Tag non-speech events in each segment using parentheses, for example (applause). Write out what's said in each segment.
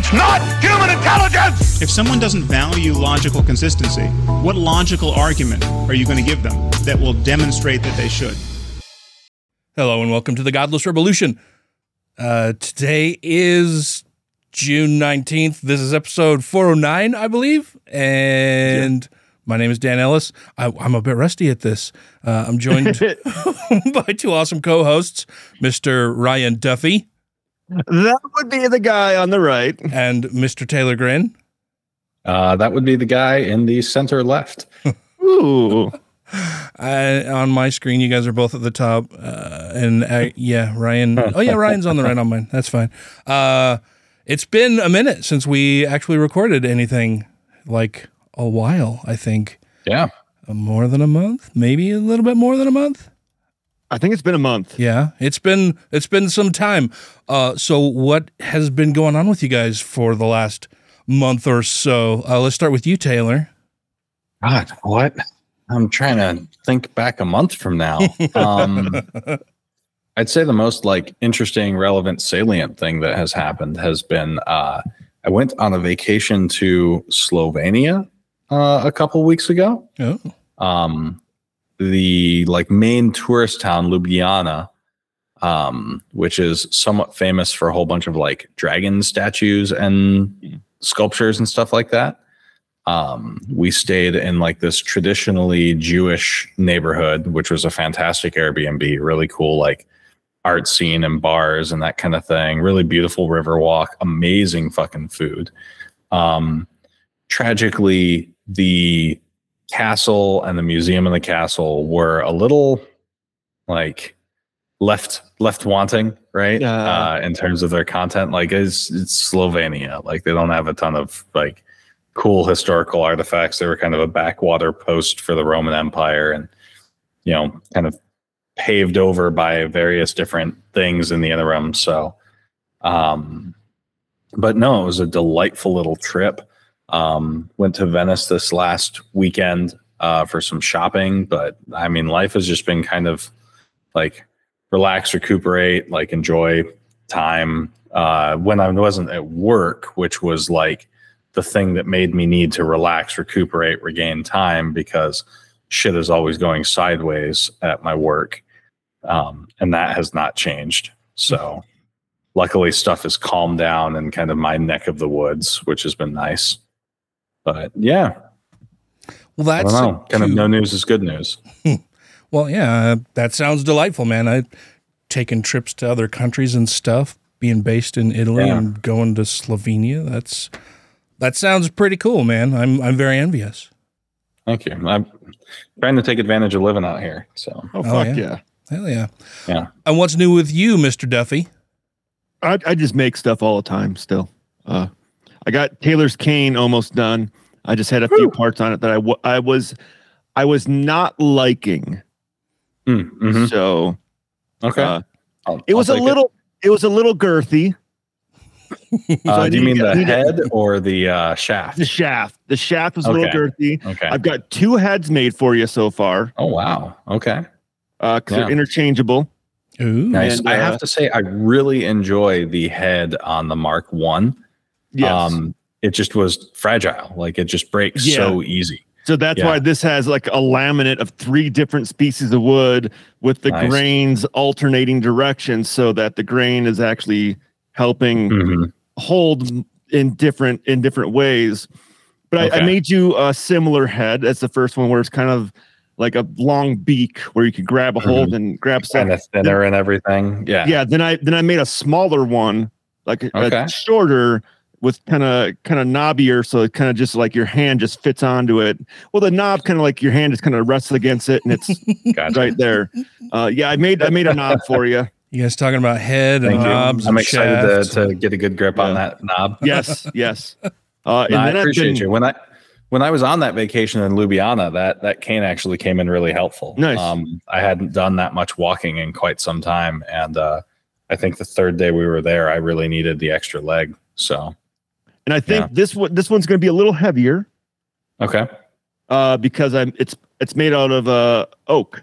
It's not human intelligence! If someone doesn't value logical consistency, what logical argument are you going to give them that will demonstrate that they should? Hello and welcome to the Godless Rebelution. Uh, today is June 19th. This is episode 409, I believe. And my name is Dan Ellis. I, I'm a bit rusty at this. Uh, I'm joined (laughs) (laughs) by two awesome co hosts, Mr. Ryan Duffy That would be the guy on the right. and Mr. Taylor Grin. Uh, that would be the guy in the center left. (laughs) Ooh. Uh, on my screen, you guys are both at the top. Uh, and uh, yeah, Ryan. Oh, yeah, Ryan's on the right on mine. That's fine. Uh, it's been a minute since we actually recorded anything like a while, I think. Yeah. Uh, More than a month, maybe a little bit more than a month. I think it's been a month. Yeah, it's been it's been some time. Uh, so what has been going on with you guys for the last month or so? Uh, let's start with you, Taylor. God, what? I'm trying to think back a month from now. (laughs) Um, I'd say the most like interesting, relevant, salient thing that has happened has been uh, I went on a vacation to Slovenia uh, a couple weeks ago. Oh, um, the like main tourist town Ljubljana, um, which is somewhat famous for a whole bunch of like dragon statues and sculptures and stuff like that. Um, we stayed in like this traditionally Jewish neighborhood, which was a fantastic Airbnb, really cool, like art scene and bars and that kind of thing. Really beautiful river walk, amazing fucking food. Um, tragically, the castle and the museum in the castle were a little like left left wanting right? Yeah. uh in terms of their content like it's, it's slovenia. Like they don't have a ton of like cool historical artifacts. They were kind of a backwater post for the roman empire and you know kind of paved over by various different things in the interim so um but no it was a delightful little trip um, went to Venice this last weekend uh, for some shopping, but I mean, life has just been kind of like relax, recuperate, like enjoy time. Uh, when I wasn't at work, which was like the thing that made me need to relax, recuperate, regain time because shit is always going sideways at my work. Um, and that has not changed. So luckily stuff has calmed down in kind of my neck of the woods, which has been nice. But yeah, well, I that's don't know. Kind of no news is good news. (laughs) Well, yeah, uh, that sounds delightful, man. I've taken trips to other countries and stuff, being based in Italy Yeah. and going to Slovenia. That's that sounds pretty cool, man. I'm I'm very envious. Thank you. I'm trying to take advantage of living out here. So Oh, fuck yeah. yeah. Hell yeah. Yeah. And what's new with you, Mister Duffy? I, I just make stuff all the time still. Uh, I got Taylor's cane almost done. I just had a few parts on it that I I was I was not liking. Mm, mhm. So okay. uh, I'll- it was a little it. was a little girthy. Uh, do you mean to the get- need to- head or the uh, shaft? The shaft. The shaft was a little girthy. Okay. I've got two heads made for you so far. oh wow. Okay. Uh, 'cause they're interchangeable. Ooh, Nice. And, I uh, have to say, I really enjoy the head on the Mark One. Yes. Um, it just was fragile. Like it just breaks Yeah. so easy. So that's Yeah. why this has like a laminate of three different species of wood with the Nice. grains alternating directions so that the grain is actually helping Mhm. hold in different in different ways. But I, I made you a similar head. That's the first one where it's kind of like a long beak where you could grab a hold and grab something. of thinner and everything. Yeah. Yeah. Then I then I made a smaller one, like a, a shorter with kind of kind of knobbier, so it kind of just like your hand just fits onto it. Well, the knob kind of like your hand just kind of rests against it, and it's (laughs) Gotcha. right there. Uh, yeah, I made I made a knob for you. you guys talking about head and Thank you. knobs? I'm and excited to, to get a good grip on that knob. (laughs) Yes, yes. Uh, and No, I then I've appreciate been- you. When I when I was on that vacation in Ljubljana, that that cane actually came in really helpful. Nice. Um, I hadn't done that much walking in quite some time, and uh, I think the third day we were there, I really needed the extra leg. So And I think Yeah. this one this one's going to be a little heavier okay. uh, because I'm it's it's made out of uh, oak.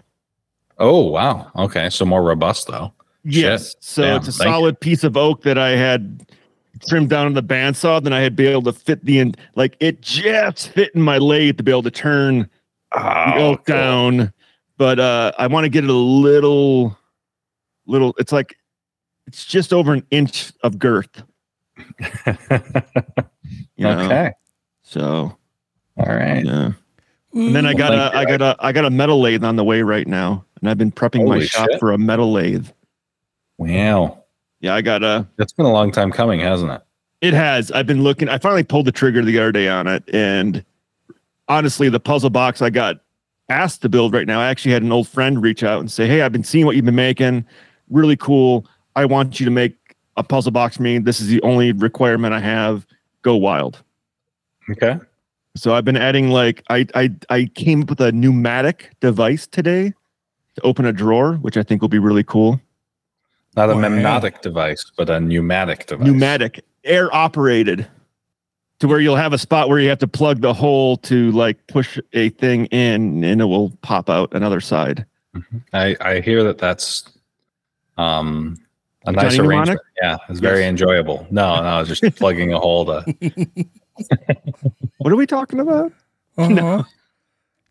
Oh wow. Okay, so more robust though. Yes. Shit. So Damn, it's a thank you. solid piece of oak that I had trimmed down on the bandsaw. Then I had be able to fit the in like it just fit in my lathe to be able to turn the Oh, oak down. But uh, I want to get it a little, little. It's like it's just over an inch of girth. (laughs) You know? okay. So All right. yeah. And then I got Thank a I got a I got a metal lathe on the way right now, and I've been prepping my Holy shop shit. for a metal lathe. Wow. Yeah, I got a. That's been a long time coming, hasn't it? It has. I've been looking. I finally pulled the trigger the other day on it, and honestly, the puzzle box I got asked to build right now. I actually had an old friend reach out and say, "Hey, I've been seeing what you've been making. Really cool. I want you to make a puzzle box for me. This is the only requirement I have. Go wild." Okay. So I've been adding like I I I came up with a pneumatic device today to open a drawer, which I think will be really cool. Not a Wow. pneumatic device, but a pneumatic device. Pneumatic, air operated, to where you'll have a spot where you have to plug the hole to like push a thing in, and it will pop out another side. I, I hear that that's um a nice Johnny arrangement. Mnemonic? Yeah, it's very Yes. enjoyable. No, no, I was just (laughs) plugging a hole to (laughs) What are we talking about? (laughs) Uh-huh.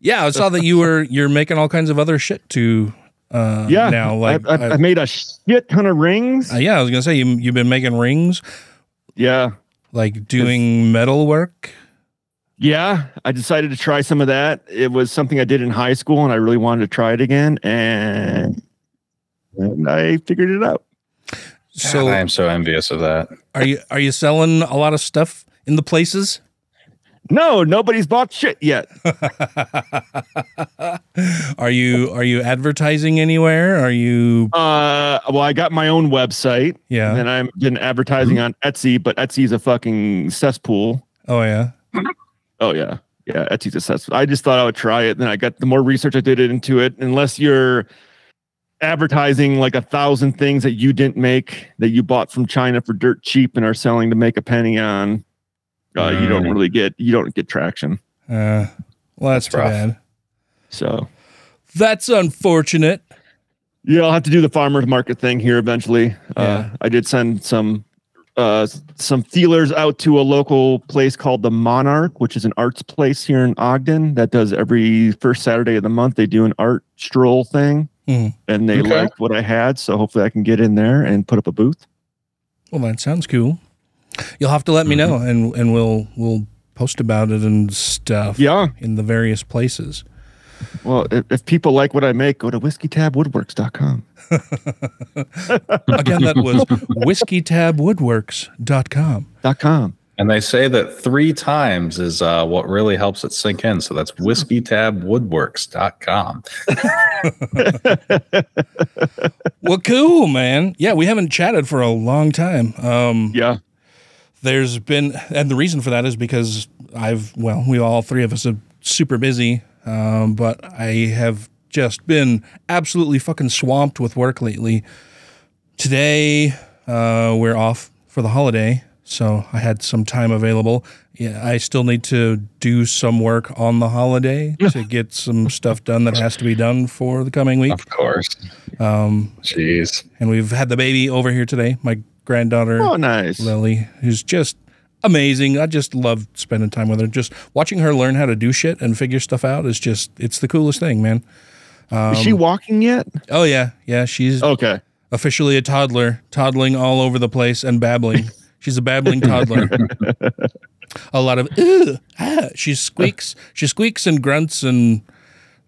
Yeah, I saw that you were you're making all kinds of other shit to uh Yeah, now like I, I, I made a shit ton of rings. uh, yeah, I was gonna say you you've been making rings, yeah, like doing metal work. yeah. I decided to try some of that. It was something I did in high school, and I really wanted to try it again, and and I figured it out. So I am so envious of that. are you are you selling a lot of stuff in the places? No, nobody's bought shit yet. (laughs) Are you are you advertising anywhere? Are you Uh, well, I got my own website, yeah? and I've been advertising on Etsy, but Etsy's a fucking cesspool. Oh yeah. Oh yeah, yeah, Etsy's a cesspool. I just thought I would try it. Then I got the more research I did into it. Unless you're advertising like a thousand things that you didn't make that you bought from China for dirt cheap and are selling to make a penny on, uh, you don't Mm. really get you don't get traction. Uh, well, that's, That's bad. So That's unfortunate. Yeah, I'll have to do the farmers market thing here eventually. Uh, I did send some uh, some feelers out to a local place called the Monarch, which is an arts place here in Ogden that does every first Saturday of the month. They do an art stroll thing, Mhm. and they Okay. liked what I had, so hopefully I can get in there and put up a booth. Well, that sounds cool. You'll have to let me know, and and we'll we'll post about it and stuff. Yeah. in the various places. Well, if, if people like what I make, go to whiskeytabwoodworks.com. (laughs) Again, that was (laughs) whiskeytabwoodworks.com. Dot com. And they say that three times is uh, what really helps it sink in. So that's whiskeytabwoodworks.com. (laughs) Well, cool, man. Yeah, we haven't chatted for a long time. Um, Yeah. there's been, and the reason for that is because I've, well, we all three of us are super busy, um, but I have just been absolutely fucking swamped with work lately. Today, uh, we're off for the holiday, so I had some time available. Yeah, I still need to do some work on the holiday (laughs) to get some stuff done that has to be done for the coming week. Of course. Um, Jeez. and we've had the baby over here today, my granddaughter. Oh, nice. Lily, who's just amazing. I just love spending time with her. Just watching her learn how to do shit and figure stuff out is just it's the coolest thing, man. Is she walking yet? Oh yeah, yeah. She's Okay. officially a toddler, toddling all over the place and babbling. (laughs) She's a babbling toddler. a lot of ah. She squeaks. She squeaks and grunts and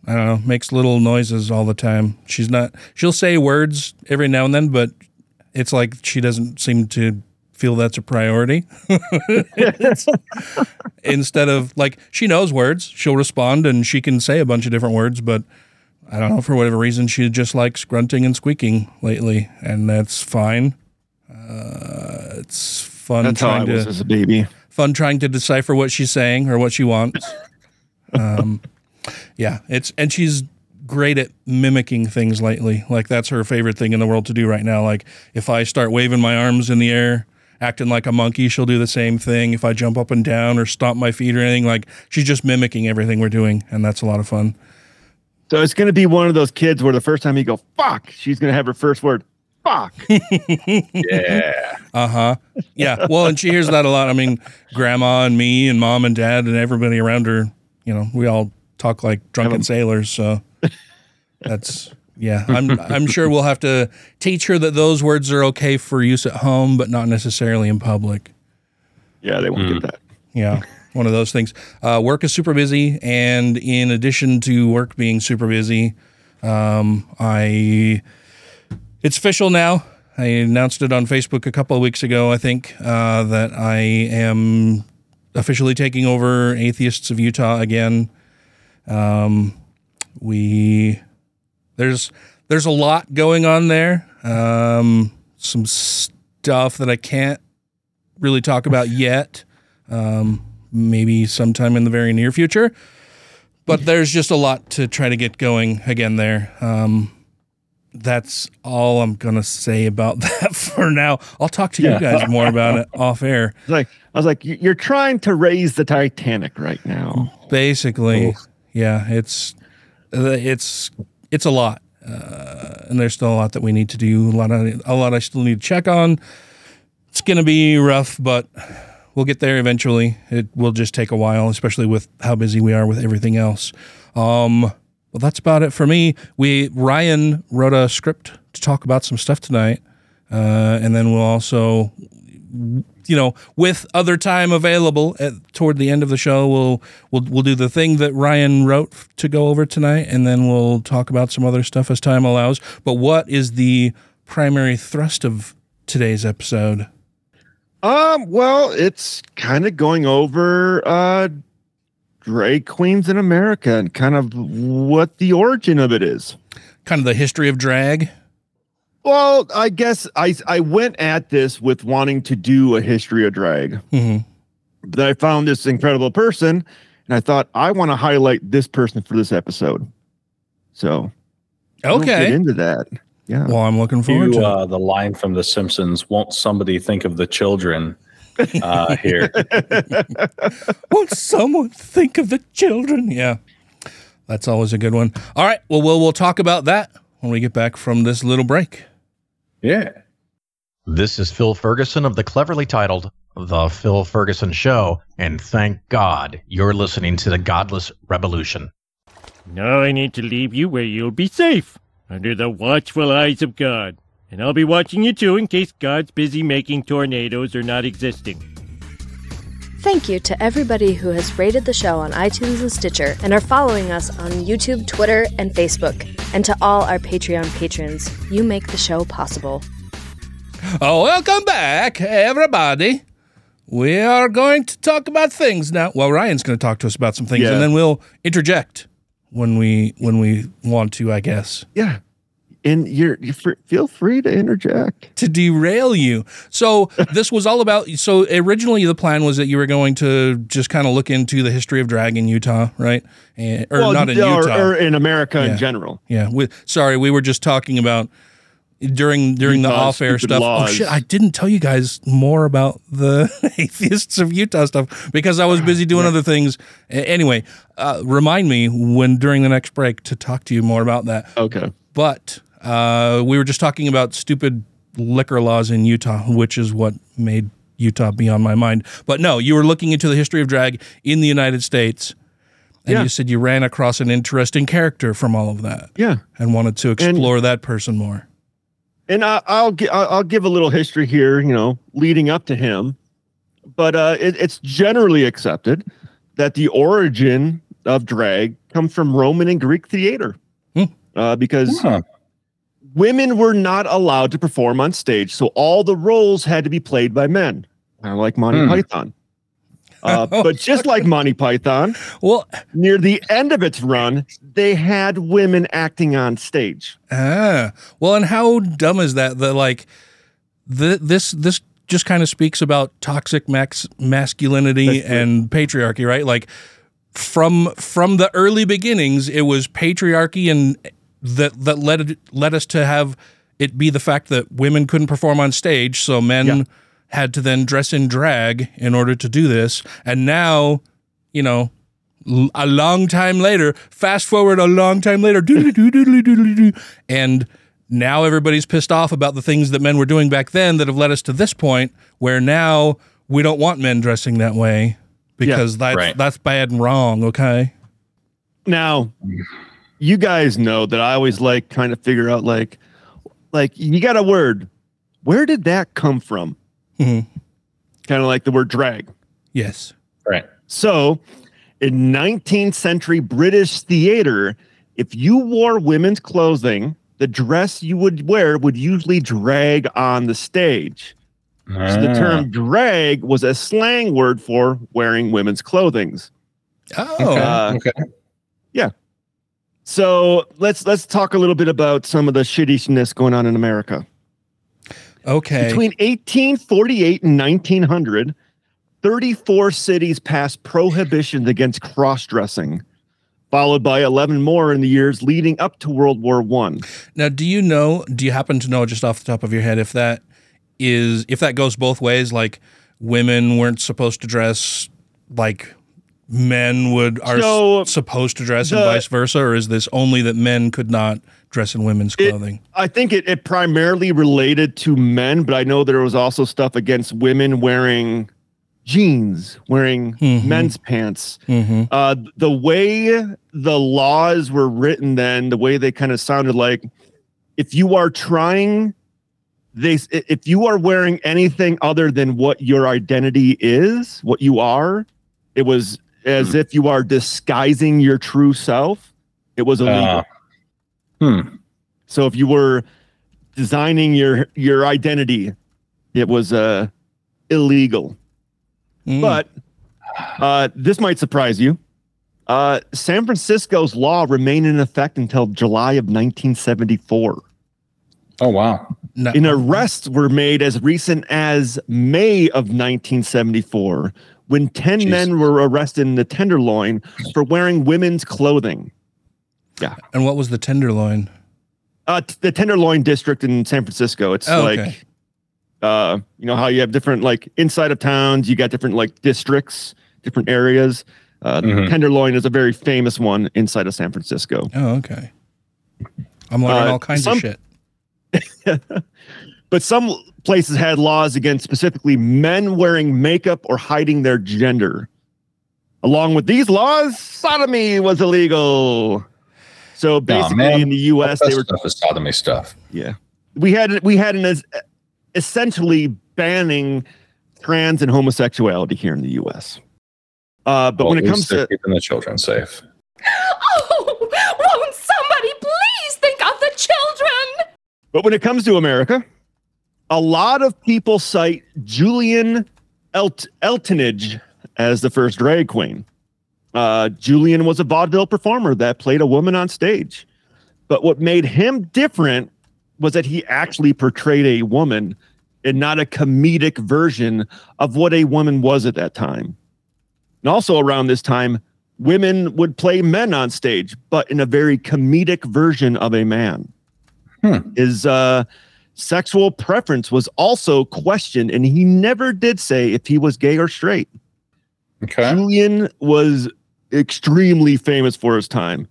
I don't know, makes little noises all the time. She's not. She'll say words every now and then, but it's like she doesn't seem to feel that's a priority. (laughs) Instead of like she knows words, she'll respond and she can say a bunch of different words, but I don't know for whatever reason she just likes grunting and squeaking lately, and that's fine. Uh, it's fun That's how I trying was to as a baby. fun trying to decipher what she's saying or what she wants. (laughs) um, yeah, it's and she's great at mimicking things lately. Like that's her favorite thing in the world to do right now. Like if I start waving my arms in the air, acting like a monkey, she'll do the same thing. If I jump up and down or stomp my feet or anything, like she's just mimicking everything we're doing, and that's a lot of fun. So it's going to be one of those kids where the first time you go fuck, she's going to have her first word fuck. (laughs) Yeah. Uh huh. Yeah. Well, and she hears that a lot. I mean, grandma and me and mom and dad and everybody around her, you know, we all talk like drunken sailors. So (laughs) that's, yeah. I'm, I'm sure we'll have to teach her that those words are okay for use at home, but not necessarily in public. yeah, they won't get that. Yeah. One of those things. Uh, work is super busy. And in addition to work being super busy, um, I, it's official now. I announced it on Facebook a couple of weeks ago, I think, uh, that I am officially taking over Atheists of Utah again. Um, we there's there's a lot going on there. Um, some stuff that I can't really talk about yet. Um, maybe sometime in the very near future. But there's just a lot to try to get going again there. Um, that's all I'm gonna say about (laughs) that for now. I'll talk to you Yeah. guys more about it (laughs) off air. It's like I was like, "You- you're trying to raise the Titanic right now. Basically, yeah, it's uh, it's it's a lot, uh, and there's still a lot that we need to do. A lot of a lot I still need to check on. It's gonna be rough, but we'll get there eventually. It will just take a while, especially with how busy we are with everything else. Um, well, that's about it for me. We Ryan wrote a script to talk about some stuff tonight, uh, and then we'll also you know, with other time available at, toward the end of the show, we'll we'll we'll do the thing that Ryan wrote to go over tonight, and then we'll talk about some other stuff as time allows. But what is the primary thrust of today's episode? Um, well, it's kind of going over uh drag queens in America and kind of what the origin of it is. Kind of the history of drag. Well, I guess I I went at this with wanting to do a history of drag. Mhm. But I found this incredible person and I thought I want to highlight this person for this episode. So we'll get Okay. into that. Yeah. Well, I'm looking forward You, to uh, the line from The Simpsons, won't somebody think of the children (laughs) uh, here? (laughs) Won't someone think of the children? Yeah. That's always a good one. All right. Well, we'll, we'll talk about that when we get back from this little break. Yeah. This is Phil Ferguson of the cleverly titled The Phil Ferguson Show, and thank God you're listening to the Godless Rebelution. Now I need to leave you where you'll be safe, under the watchful eyes of God. And I'll be watching you too in case God's busy making tornadoes or not existing. Thank you to everybody who has rated the show on iTunes and Stitcher and are following us on YouTube, Twitter, and Facebook. And to all our Patreon patrons, you make the show possible. Oh, welcome back, everybody. We are going to talk about things now. Well, Ryan's going to talk to us about some things, Yeah. and then we'll interject when we when we want to, I guess, yeah. And you're, you feel free to interject. to derail you. So (laughs) this was all about. So originally, the plan was that you were going to just kind of look into the history of drag in Utah, right? And, or Well, not in or, Utah. or in America Yeah. in general. Yeah. We, sorry, we were just talking about during during the off air stuff. laws. Oh shit! I didn't tell you guys more about the (laughs) atheists of Utah stuff because I was busy doing other things. Anyway, uh, remind me when during the next break to talk to you more about that. Okay. But uh, we were just talking about stupid liquor laws in Utah, which is what made Utah be on my mind. But no, you were looking into the history of drag in the United States. And Yeah. you said you ran across an interesting character from all of that Yeah. and wanted to explore that person more. and I, I'll I'll I'll give a little history here, you know, leading up to him, but uh, it, it's generally accepted that the origin of drag comes from Roman and Greek theater, Hmm. uh, because Huh. Women were not allowed to perform on stage, so all the roles had to be played by men, kind of like Monty Hmm. Python. (laughs) Uh, but just like Monty Python, Well, near the end of its run, they had women acting on stage. ah, well, and how dumb is that? That like the, this this just kind of speaks about toxic max masculinity and patriarchy, right? Like from from the early beginnings, it was patriarchy and that that led led us to have it be the fact that women couldn't perform on stage, so men Yeah. had to then dress in drag in order to do this. And now, you know, a long time later, fast forward a long time later, (laughs) and now everybody's pissed off about the things that men were doing back then that have led us to this point where now we don't want men dressing that way because that's right. that's bad and wrong, okay? Now, you guys know that I always like trying to figure out like, like you got a word. Where did that come from? Mhm. Kind of like the word drag. Yes. Right. So, in 19th century British theater, if you wore women's clothing, the dress you would wear would usually drag on the stage. So the Ah. term drag was a slang word for wearing women's clothing. Oh. Uh, okay. Yeah. So let's let's talk a little bit about some of the shittiness going on in America. Okay. Between 1848 and 1900, 34 cities passed prohibitions against cross-dressing, followed by 11 more in the years leading up to World War One. Now, do you know? Do you happen to know just off the top of your head if that is if that goes both ways? Like women weren't supposed to dress like men would are s- supposed to dress, and vice versa, or is this only that men could not dress in women's It- clothing? I think it, it primarily related to men, but I know there was also stuff against women wearing jeans, wearing Mhm. men's pants. mm-hmm. uh the way the laws were written then the way they kind of sounded like if you are trying they if you are wearing anything other than what your identity is what you are it was as if you are disguising your true self it was illegal Uh, hmm. so if you were designing your your identity it was uh illegal Mm. but uh, this might surprise you. Uh, San Francisco's law remained in effect until July of 1974. Oh wow. No- And arrests were made as recent as May of 1974 when 10 Jeez. men were arrested in the Tenderloin for wearing women's clothing. Yeah. And what was the tenderloin? Uh, t- the Tenderloin district in San Francisco. It's Oh, like, okay. uh, you know how you have different like inside of towns, you got different like districts, different areas. Uh, Mhm. Tenderloin is a very famous one inside of San Francisco. Oh, okay. I'm learning Uh, all kinds some- of shit. (laughs) But some places had laws against specifically men wearing makeup or hiding their gender. Along with these laws, sodomy was illegal. So basically, man. in the U.S., That they were stuff is sodomy stuff. yeah we had we had an es- essentially banning trans and homosexuality here in the U.S. Uh, but Well, when it comes to keeping the children safe. (laughs) Oh, won't somebody please think of the children? But when it comes to America, a lot of people cite Julian Elt- Eltinge as the first drag queen. Uh, Julian was a vaudeville performer that played a woman on stage. But what made him different was that he actually portrayed a woman and not a comedic version of what a woman was at that time. And also around this time, women would play men on stage, but in a very comedic version of a man his uh, sexual preference was also questioned, and he never did say if he was gay or straight. Okay. Julian was extremely famous for his time.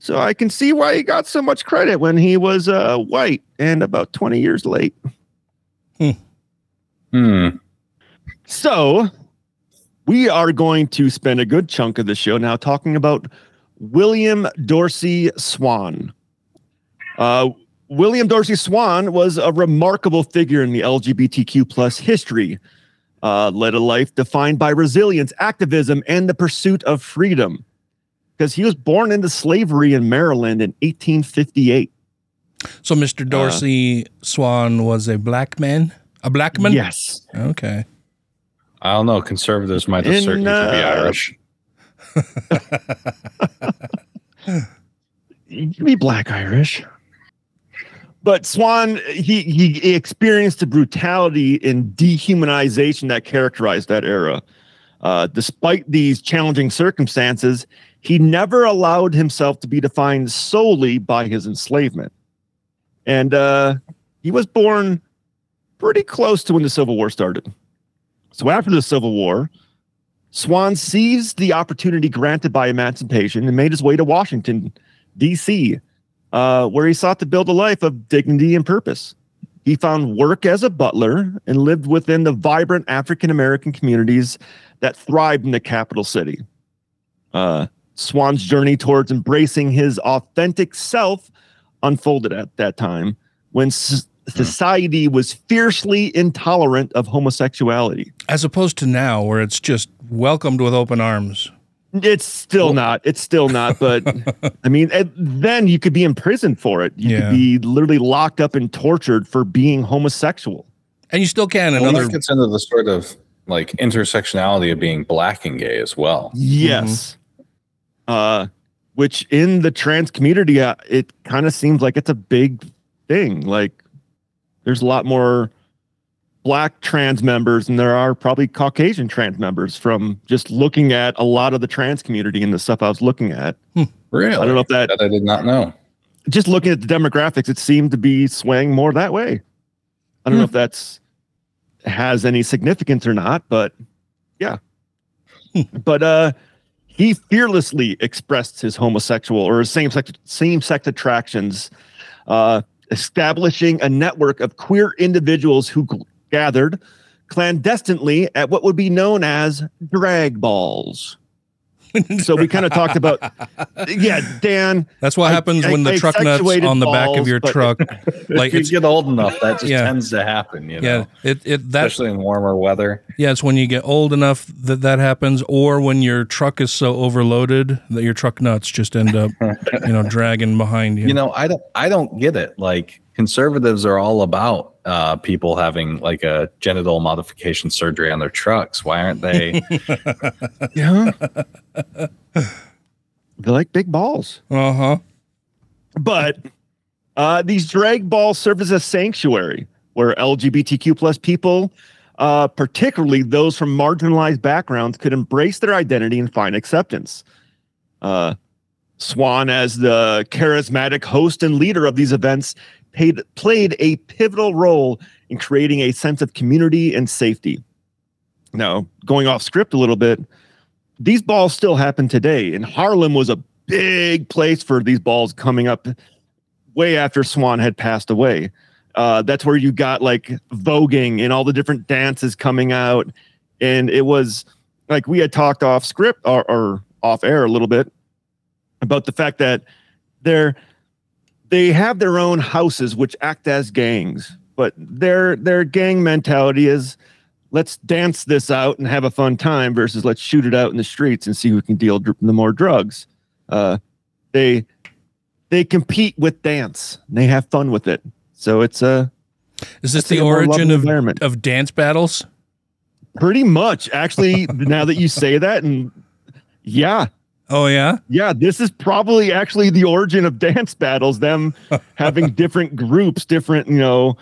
So I can see why he got so much credit when he was uh, white and about 20 years late. Hmm. So we are going to spend a good chunk of the show now talking about William Dorsey Swann. Uh, William Dorsey Swann was a remarkable figure in the LGBTQ plus history. Uh, led a life defined by resilience, activism, and the pursuit of freedom. Because he was born into slavery in Maryland in 1858. So, Mr. Dorsey Swann was a black man, a black man. Yes. Okay. I don't know. Conservatives might assert In, you to be uh, Irish. (laughs) You can be black Irish. But Swann, he he experienced the brutality and dehumanization that characterized that era. Uh, despite these challenging circumstances, he never allowed himself to be defined solely by his enslavement. And uh, he was born pretty close to when the Civil War started. So after the Civil War, Swann seized the opportunity granted by emancipation and made his way to Washington, D.C., uh, where he sought to build a life of dignity and purpose. He found work as a butler and lived within the vibrant African American communities that thrived in the capital city. Uh, Swann's journey towards embracing his authentic self unfolded at that time when s- society was fiercely intolerant of homosexuality. As opposed to now, where it's just welcomed with open arms. It's still not. It's still not. But (laughs) I mean, and then you could be in prison for it. You Yeah. could be literally locked up and tortured for being homosexual. And you still can. Well, Another that gets into the sort of like intersectionality of being black and gay as well. Yes. Uh, which in the trans community, uh, it kind of seems like it's a big thing. Like there's a lot more black trans members and there are probably Caucasian trans members from just looking at a lot of the trans community and the stuff I was looking at. Really? I don't know if that, That I did not know. just looking at the demographics, it seemed to be swaying more that way. I don't know if that's has any significance or not, but yeah. but uh he fearlessly expressed his homosexual or his same-sex same-sex attractions, uh, establishing a network of queer individuals who g- gathered clandestinely at what would be known as drag balls. so we kind of talked about, (laughs) yeah, Dan. That's what I- happens I- when the I truck nuts accentuated on the back of your truck. (laughs) Like if you get old enough, that just Yeah. tends to happen. You know, yeah, it it that especially in warmer weather. yeah, it's when you get old enough that that happens, or when your truck is so overloaded that your truck nuts just end up, you know, (laughs) dragging behind you. You know, I don't, I don't get it. Like conservatives are all about uh, people having like a genital modification surgery on their trucks. Why aren't they? (laughs) Yeah. they like big balls. Uh huh. But uh, these drag balls serve as a sanctuary where LGBTQ plus people, uh, particularly those from marginalized backgrounds, could embrace their identity and find acceptance. Uh, Swann, as the charismatic host and leader of these events, paid, played a pivotal role in creating a sense of community and safety. Now, going off script a little bit, these balls still happen today, and Harlem was a big place for these balls coming up way after Swann had passed away. Uh, that's where you got like voguing and all the different dances coming out, and it was like we had talked off script or, or off air a little bit about the fact that they're they have their own houses which act as gangs, but their their gang mentality is let's dance this out and have a fun time versus let's shoot it out in the streets and see who can deal the more drugs. Uh, they they compete with dance. And they have fun with it. So it's a Is this the say a more origin of, environment. of dance battles? pretty much actually (laughs) now that you say that and yeah Oh yeah. yeah this is probably actually the origin of dance battles them (laughs) having different groups different you know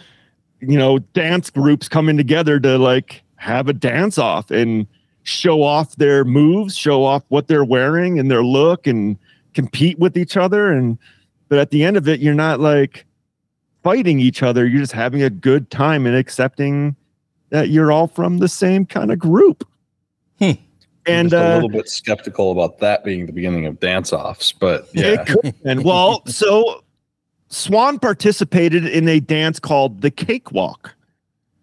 you know dance groups coming together to like have a dance off and show off their moves show off what they're wearing and their look and compete with each other and but at the end of it you're not like fighting each other you're just having a good time and accepting that you're all from the same kind of group. And Just a uh, little bit skeptical about that being the beginning of dance offs, but yeah. And well, (laughs) so Swann participated in a dance called the cakewalk,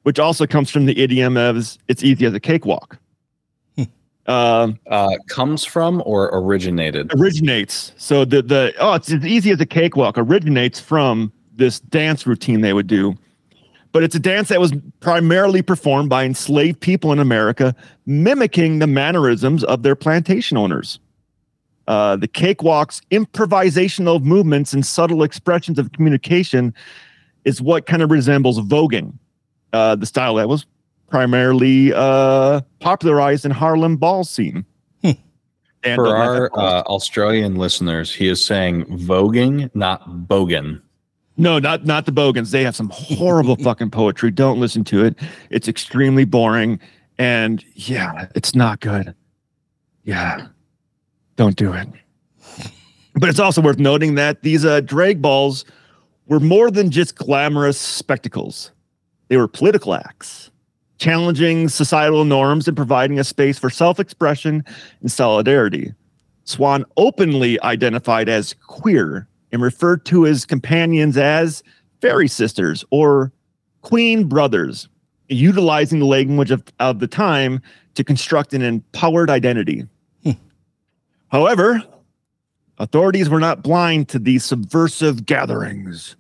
which also comes from the idiom as "it's easy as a cakewalk." um, uh, comes from or originated? originates. So the the oh, it's as easy as a cakewalk originates from this dance routine they would do. But it's a dance that was primarily performed by enslaved people in America, mimicking the mannerisms of their plantation owners. Uh, the cakewalk's improvisational movements and subtle expressions of communication is what kind of resembles voguing, uh, the style that was primarily uh, popularized in Harlem ball scene. And For our uh, Australian listeners, he is saying voguing, not bogan. No, not not the Bogans. They have some horrible (laughs) fucking poetry. Don't listen to it. It's extremely boring, and yeah, it's not good. Yeah, don't do it. But it's also worth noting that these uh, drag balls were more than just glamorous spectacles. They were political acts, challenging societal norms and providing a space for self-expression and solidarity. Swann openly identified as queer and referred to his companions as fairy sisters or queen brothers, utilizing the language of, of the time to construct an empowered identity. However, authorities were not blind to these subversive gatherings.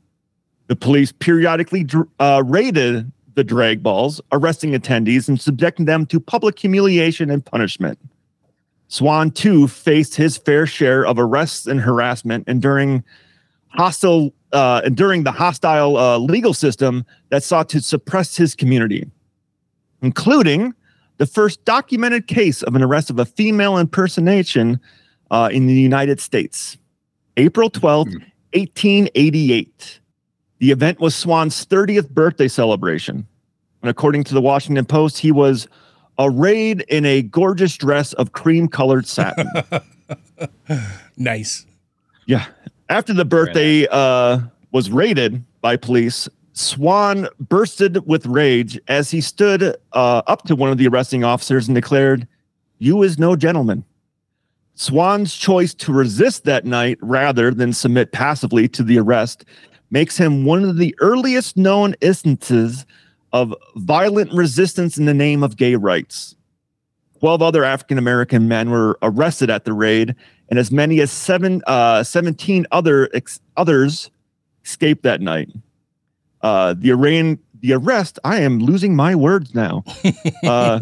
The police periodically uh, raided the drag balls, arresting attendees and subjecting them to public humiliation and punishment. Swann too faced his fair share of arrests and harassment, and during hostile uh, and during the hostile uh, legal system that sought to suppress his community, including the first documented case of an arrest of a female impersonation uh, in the United States, April twelfth, 1888. The event was Swann's 30th birthday celebration. And according to the Washington Post, he was arrayed in a gorgeous dress of cream colored satin. (laughs) nice. Yeah. After the birthday uh, was raided by police, Swann bursted with rage as he stood uh, up to one of the arresting officers and declared, You is no gentleman. Swann's choice to resist that night rather than submit passively to the arrest makes him one of the earliest known instances of violent resistance in the name of gay rights. 12 other African American men were arrested at the raid, and as many as seven, uh, 17 other ex- others escaped that night. Uh, the, arraign- the arrest, I am losing my words now. (laughs) Uh,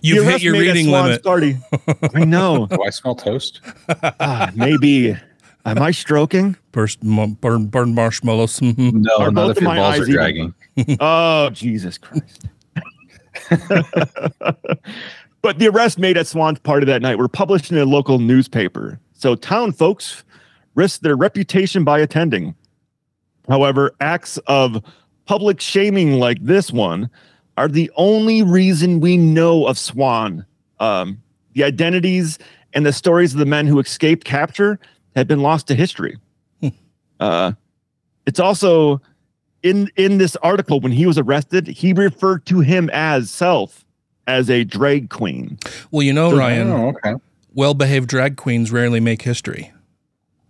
You've hit your reading limit. Party. I know. (laughs) Do I smell toast? Ah, maybe. Am I stroking? Burst, mu- burn, burn marshmallows. Mhm. No, Are not both if of your my balls eyes are even? Oh, Jesus Christ. (laughs) but the arrests made at Swann's party that night were published in a local newspaper. So town folks risked their reputation by attending. However, acts of public shaming like this one are the only reason we know of Swann. Um, the identities and the stories of the men who escaped capture have been lost to history. Uh, it's also in in this article when he was arrested, he referred to him as self as a drag queen. Well, you know, So- Ryan, Oh, okay. well behaved drag queens rarely make history.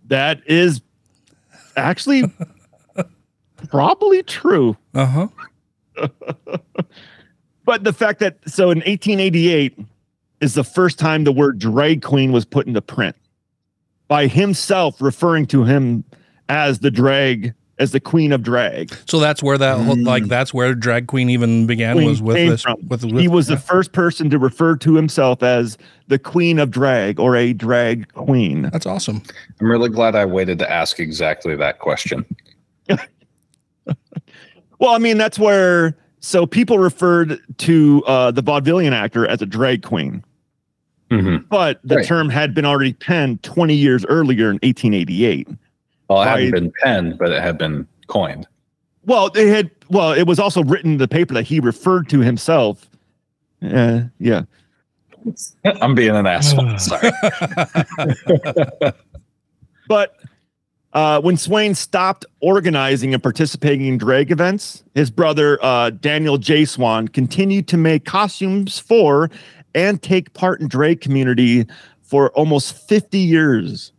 That is actually probably true. Uh huh. (laughs) But the fact that so in 1888 is the first time the word drag queen was put into print by himself referring to him as the drag as the queen of drag. So that's where that whole, like that's where drag queen even began Queen was with this. With, with he was the first person to refer to himself as the queen of drag or a drag queen. That's awesome. I'm really glad I waited to ask exactly that question. (laughs) Well, I mean, that's where so people referred to uh, the vaudevillian actor as a drag queen, Mm-hmm. but the Right. term had been already penned 20 years earlier in 1888. Well, it By- hadn't been penned, but it had been coined. Well, they had. Well, it was also written in the paper that he referred to himself. Uh, yeah. (laughs) I'm being an asshole. (sighs) Sorry. (laughs) But uh, when Swain stopped organizing and participating in drag events, his brother uh, Daniel J. Swann continued to make costumes for and take part in drag community for almost 50 years.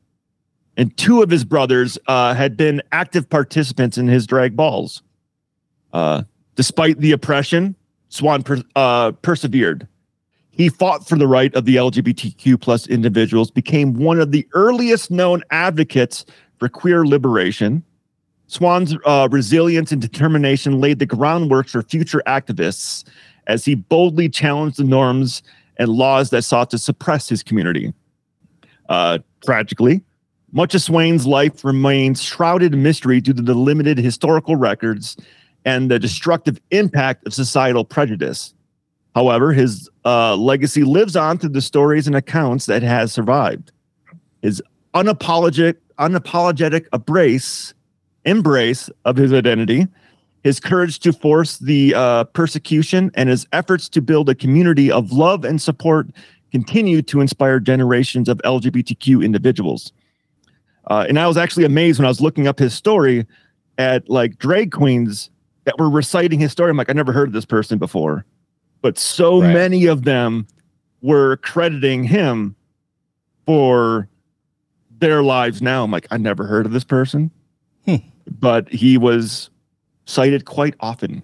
And two of his brothers uh, had been active participants in his drag balls. Uh, despite the oppression, Swann per- uh, persevered. He fought for the right of the LGBTQ plus individuals, became one of the earliest known advocates for queer liberation. Swann's uh, resilience and determination laid the groundwork for future activists as he boldly challenged the norms and laws that sought to suppress his community. Uh, tragically, much of Swain's life remains shrouded in mystery due to the limited historical records and the destructive impact of societal prejudice. However, his uh, legacy lives on through the stories and accounts that has survived. His unapologetic, unapologetic embrace embrace of his identity, his courage to force the uh, persecution, and his efforts to build a community of love and support continue to inspire generations of LGBTQ individuals. Uh, and I was actually amazed when I was looking up his story at like drag queens that were reciting his story. I'm like, I never heard of this person before, but so Right. many of them were crediting him for their lives now. I'm like, I never heard of this person, but he was cited quite often.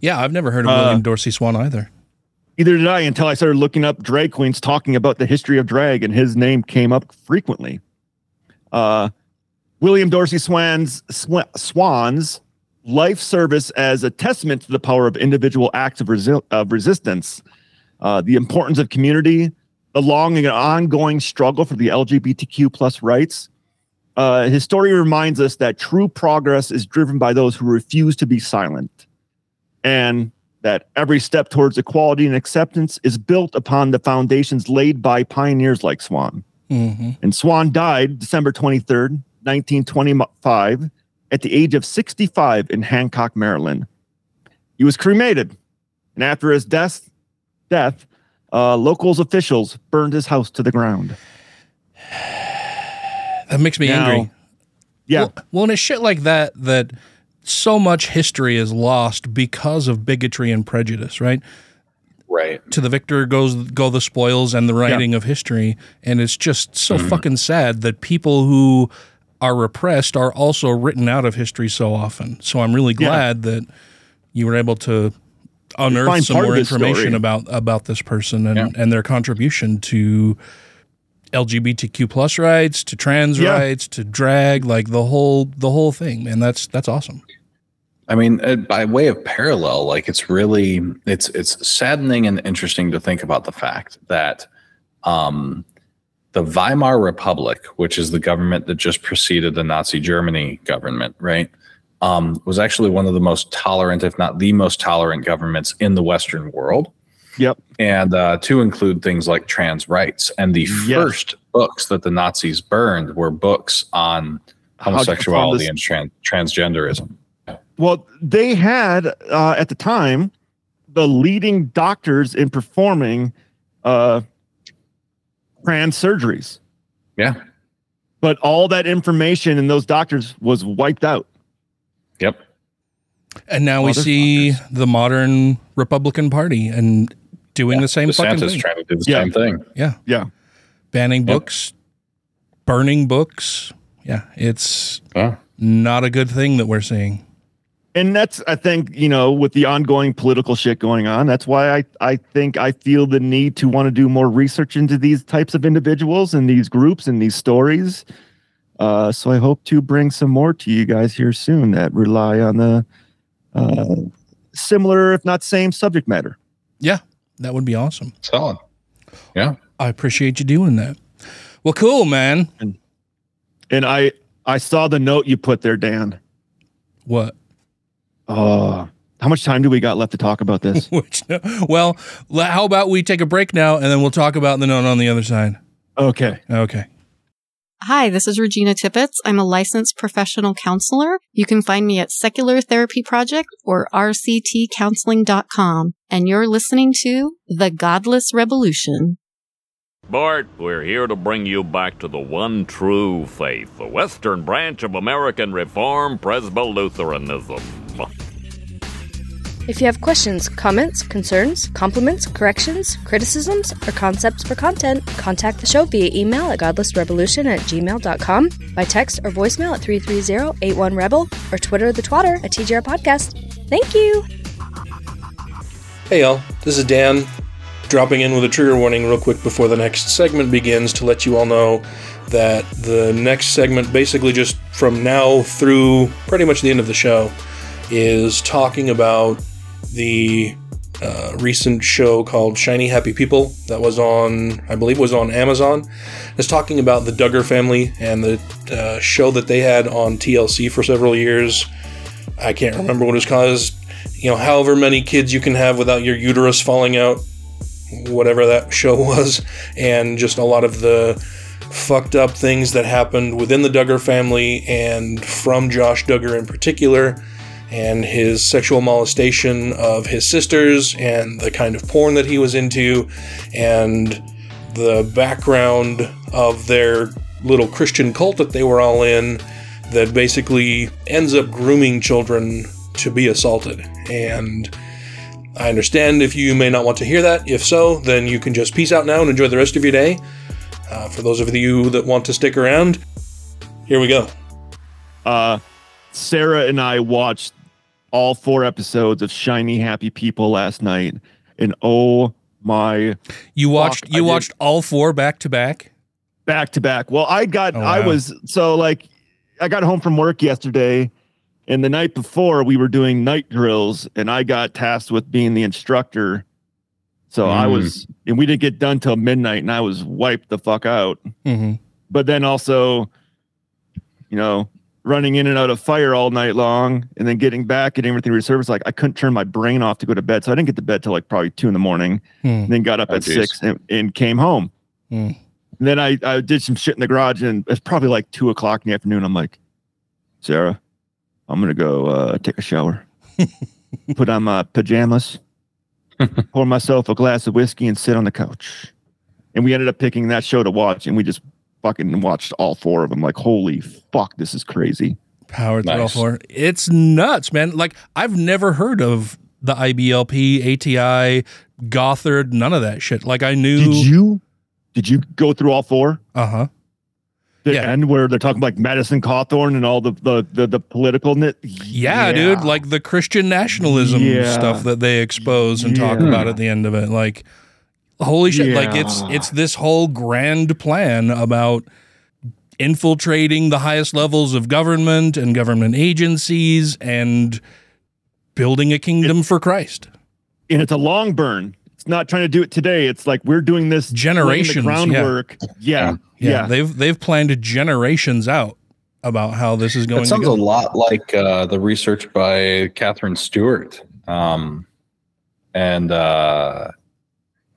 Yeah, I've never heard of Uh, William Dorsey Swann either. Either did I until I started looking up drag queens talking about the history of drag, and his name came up frequently. Uh, William Dorsey Swann's Sw- Swann's life service as a testament to the power of individual acts of, resi- of resistance, uh, the importance of community, the long and ongoing struggle for the LGBTQ plus rights. Uh, his story reminds us that true progress is driven by those who refuse to be silent, and that every step towards equality and acceptance is built upon the foundations laid by pioneers like Swann. Mm-hmm. And Swann died December 23rd, 1925, at the age of 65 in Hancock, Maryland. He was cremated, and after his death, death, uh, locals officials burned his house to the ground. (sighs) That makes me Now- angry. Yeah. Well, well, and it's shit like that that so much history is lost because of bigotry and prejudice, right? Right. To the victor goes go the spoils and the writing of history, and it's just so Mm-hmm. fucking sad that people who are repressed are also written out of history so often. So I'm really Yeah. glad that you were able to unearth some more information story. about about this person and, and their contribution to LGBTQ plus rights, to trans Yeah. rights, to drag, like the whole the whole thing, man. That's that's awesome. I mean, uh, by way of parallel, like it's really it's it's saddening and interesting to think about the fact that um, the Weimar Republic, which is the government that just preceded the Nazi Germany government, right, um, was actually one of the most tolerant, if not the most tolerant, governments in the Western world. Yep. And uh, to include things like trans rights. And the Yes. first books that the Nazis burned were books on homosexuality and tran- transgenderism. Well, they had uh, at the time the leading doctors in performing uh, trans surgeries, Yeah. but all that information in those doctors was wiped out. Yep. And now we see the modern Republican Party and doing the same fucking thing. trying to do the Yeah. same thing. Yeah. Yeah. Banning books, burning books. Yeah. It's not a good thing that we're seeing. And that's i think you know with the ongoing political shit going on that's why i i think i feel the need to want to do more research into these types of individuals and these groups and these stories uh so i hope to bring some more to you guys here soon that rely on the uh similar if not same subject matter Yeah. That would be awesome. Solid. Yeah. I appreciate you doing that. Well, cool, man. and and i i saw the note you put there dan What? Oh how much time do we got left to talk about this (laughs) Which, uh, well, how about we take a break now and then we'll talk about the note on the other side. okay Okay. Hi, this is Regina Tippett. I'm a licensed professional counselor. You can find me at Secular Therapy Project or rctcounseling.com. And you're listening to The Godless Rebelution. Bart, we're here to bring you back to the one true faith, the Western branch of American Reform Presbylutheranism. If you have questions, comments, concerns, compliments, corrections, criticisms, or concepts for content, contact the show via email at godlessrebelution at gmail.com, by text or voicemail at 330-81-REBEL, or Twitter the twatter at TGR Podcast. Thank you! Hey y'all, this is Dan, dropping in with a trigger warning real quick before the next segment begins to let you all know that the next segment, basically just from now through pretty much the end of the show, is talking about the uh, recent show called Shiny Happy People that was on, I believe, was on Amazon. It's talking about the Duggar family and the uh, show that they had on TLC for several years. I can't remember what it's called. You know, however many kids you can have without your uterus falling out, whatever that show (laughs) was, and just a lot of the fucked up things that happened within the Duggar family and from Josh Duggar in particular, and his sexual molestation of his sisters, and the kind of porn that he was into, and the background of their little Christian cult that they were all in that basically ends up grooming children to be assaulted. And I understand if you may not want to hear that. If so, then you can just peace out now and enjoy the rest of your day. Uh, for those of you that want to stick around, here we go. Uh, Sarah and I watched all four episodes of Shiny Happy People last night, and oh my! You watched fuck, you I watched all four back to back. back to back. Well, I got Oh, I was so like I got home from work yesterday and the night before we were doing night drills and I got tasked with being the instructor. So I Mm. was and we didn't get done till midnight and I was wiped the fuck out. Mm-hmm. But then also you know, running in and out of fire all night long and then getting back and everything reserviced like I couldn't turn my brain off to go to bed. So I didn't get to bed till like probably 2 in the morning Hmm. and then got up Oh, at geez. 6 and, and came home. Hmm. And then I, I did some shit in the garage and it's probably like two o'clock in the afternoon. I'm like, Sarah, I'm gonna go uh, take a shower, (laughs) put on my pajamas, (laughs) pour myself a glass of whiskey, and sit on the couch. And we ended up picking that show to watch, and we just fucking watched all four of them. Like, holy fuck, this is crazy. Power through all four. It's nuts, man. Like I've never heard of the IBLP, ATI, Gothard, none of that shit. Like I knew. Did you? Did you go through all four? Uh huh. The Yeah. end where they're talking like Madison Cawthorn and all the the the, the political nit. Yeah, dude. Like the Christian nationalism Yeah. stuff that they expose and talk about at the end of it. Like, holy shit! Like it's it's this whole grand plan about infiltrating the highest levels of government and government agencies and building a kingdom for Christ. and it's a long burn. It's not trying to do it today. It's like we're doing this laying the Generations, yeah. groundwork. Yeah, Yeah, yeah. they've they've planned generations out about how this is going That to sounds go. a lot like uh, the research by Katherine Stewart, um, and uh,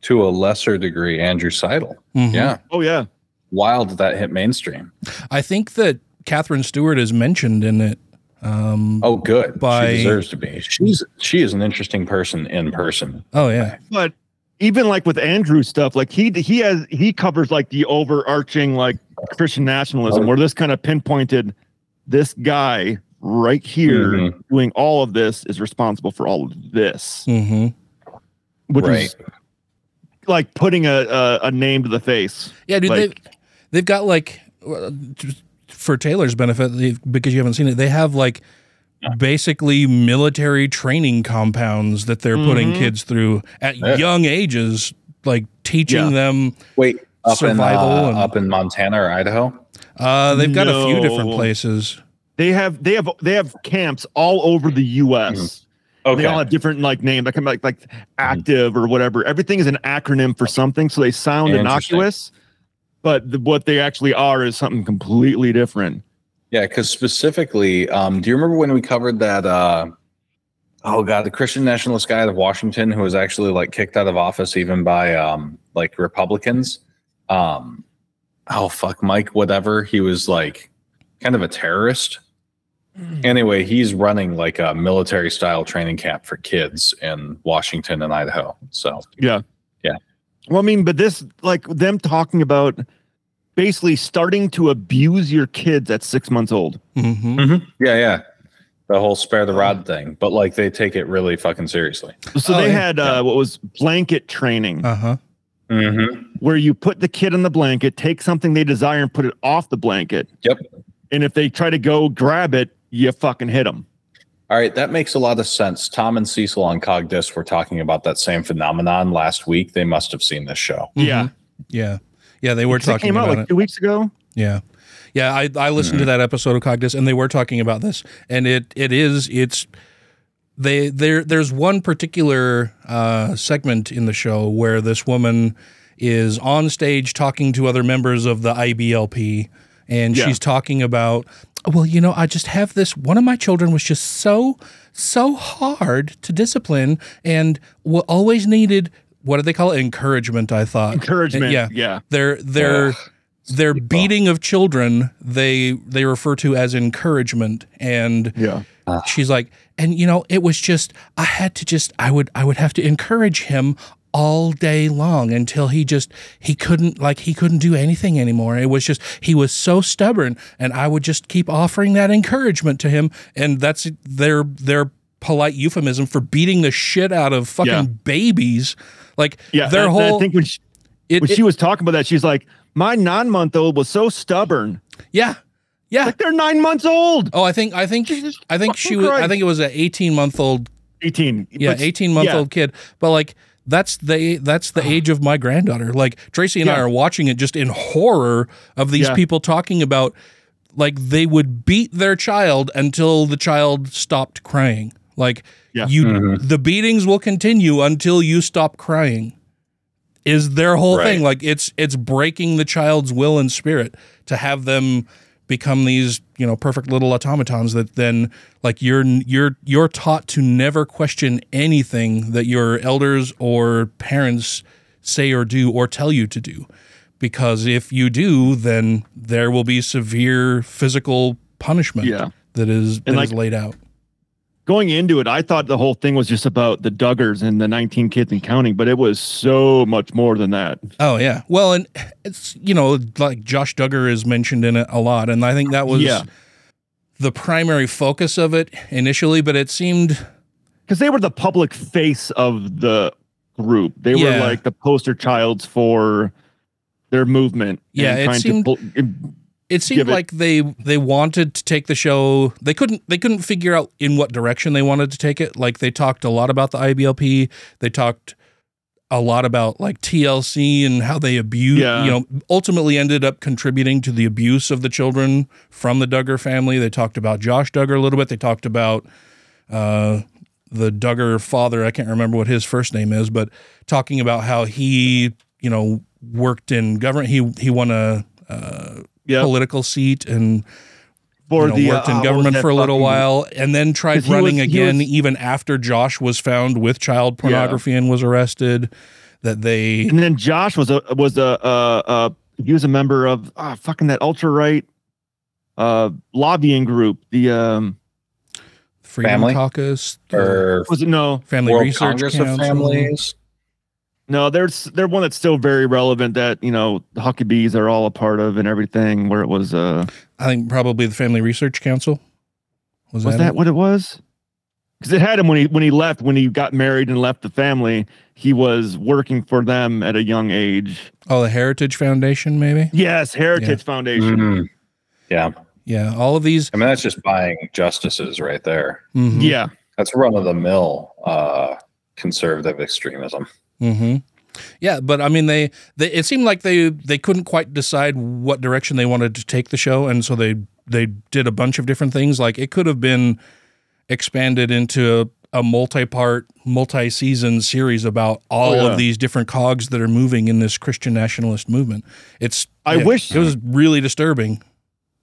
to a lesser degree, Andrew Seidel. Mhm. Yeah, Oh yeah. wild that that hit mainstream. I think that Katherine Stewart is mentioned in it. Um, Oh, good. By- she deserves to be. She's she is an interesting person in person. oh yeah, But even like with Andrew stuff, like he he has he covers like the overarching like Christian nationalism, where this kind of pinpointed this guy right here Mhm. doing all of this is responsible for all of this, hmm which Right. is like putting a, a a name to the face. yeah, dude. Like- they've they've got like for Taylor's benefit because you haven't seen it. They have like basically military training compounds that they're putting Mhm. kids through at Yeah. young ages, like teaching Yeah. them. Wait, up in Survival uh, and- up in Montana or Idaho. Uh, they've got a few different places. They have they have they have camps all over the U.S. Okay, They all have different like names. Like like like active or whatever. Everything is an acronym for something, so they sound innocuous, but the, what they actually are is something completely different. Yeah, because specifically, um, do you remember when we covered that? Uh, oh God, the Christian nationalist guy out of Washington who was actually like kicked out of office even by um, like Republicans. Um, oh fuck, Mike, whatever. He was like kind of a terrorist. Anyway, he's running like a military style training camp for kids in Washington and Idaho. So Yeah. Yeah. Well, I mean, but this like them talking about basically starting to abuse your kids at six months old. hmm yeah, yeah, the whole spare the rod thing. But like they take it really fucking seriously. So Oh, they yeah. had uh, what was blanket training, Uh huh. Mm-hmm. where you put the kid in the blanket, take something they desire, and put it off the blanket. Yep. And if they try to go grab it, you fucking hit them. All right, that makes a lot of sense. Tom and Cecil on Cogdis were talking about that same phenomenon last week. They must have seen this show. Yeah. Yeah. Yeah. They were Because it talking came out like it. two weeks ago. Yeah. Yeah, I, I listened to that episode of Cogdis and they were talking about this. And it it is it's they there there's one particular uh, segment in the show where this woman is on stage talking to other members of the IBLP and Yeah. she's talking about well, you know, I just have this one of my children was just so so hard to discipline and wa- always needed what do they call it? Encouragement, I thought. Encouragement. Yeah. Yeah. They're they're their beating of children they they refer to as encouragement and yeah she's like and you know it was just i had to just i would i would have to encourage him all day long until he just he couldn't like he couldn't do anything anymore it was just he was so stubborn and i would just keep offering that encouragement to him and that's their their polite euphemism for beating the shit out of fucking Yeah. babies like Yeah, their and whole I think when she, It- when it- she was talking about that, she's like, "My nine-month-old was so stubborn." Yeah, yeah. Like they're nine months old. Oh, I think I think I think she was. I think it was an eighteen month old. Eighteen. Yeah, eighteen month yeah. old kid. But like that's the that's the age of my granddaughter. Like Tracy and I are watching it just in horror of these Yeah. people talking about like they would beat their child until the child stopped crying. Like you Mm-hmm. the beatings will continue until you stop crying. Is their whole thing like it's it's breaking the child's will and spirit to have them become these you know perfect little automatons that then like you're you're you're taught to never question anything that your elders or parents say or do or tell you to do because if you do then there will be severe physical punishment Yeah. that is that And, is laid out Going into it, I thought the whole thing was just about the Duggars and the 19 kids and counting, but it was so much more than that. Oh yeah. Well, and it's you know like Josh Duggar is mentioned in it a lot, and I think that was Yeah. the primary focus of it initially. But it seemed Because they were the public face of the group. They were like the poster childs for their movement. Yeah, and it trying to seemed- pull- it seemed it- like they they wanted to take the show. They couldn't they couldn't figure out in what direction they wanted to take it. Like they talked a lot about the IBLP. They talked a lot about like TLC and how they abuse. Yeah. You know, ultimately ended up contributing to the abuse of the children from the Duggar family. They talked about Josh Duggar a little bit. They talked about uh, the Duggar father. I can't remember what his first name is, but talking about how he, you know, worked in government. He he won a uh, Yep. political seat and For you know, the, worked uh, in what was government for a little while, and then tried running was- again was- even after Josh was found with child pornography and was arrested. That they And then Josh was a was a uh uh he was a member of ah fucking that ultra right uh lobbying group. The um Freedom Family? Caucus Or was it no Family World Research Congress Council. of Families. No there's they're one that's still very relevant that you know the Huckabees are all a part of and everything where it was uh I think probably the Family Research Council. Was, was that, that it? what it was? Because it had him when he when he left when he got married and left the family. He was working for them at a young age. Oh, the Heritage Foundation, maybe. Yes, Heritage Yeah. Foundation. Mhm. Yeah. Yeah, all of these. I mean, that's just buying justices right there. mhm, Yeah, That's run of the mill uh, conservative extremism. Hmm Yeah, but I mean, they, they it seemed like they they couldn't quite decide what direction they wanted to take the show, and so they they did a bunch of different things. Like it could have been expanded into a, a multi-part, multi-season series about all Oh, yeah. of these different cogs that are moving in this Christian nationalist movement. It's I yeah, wish- it was really disturbing.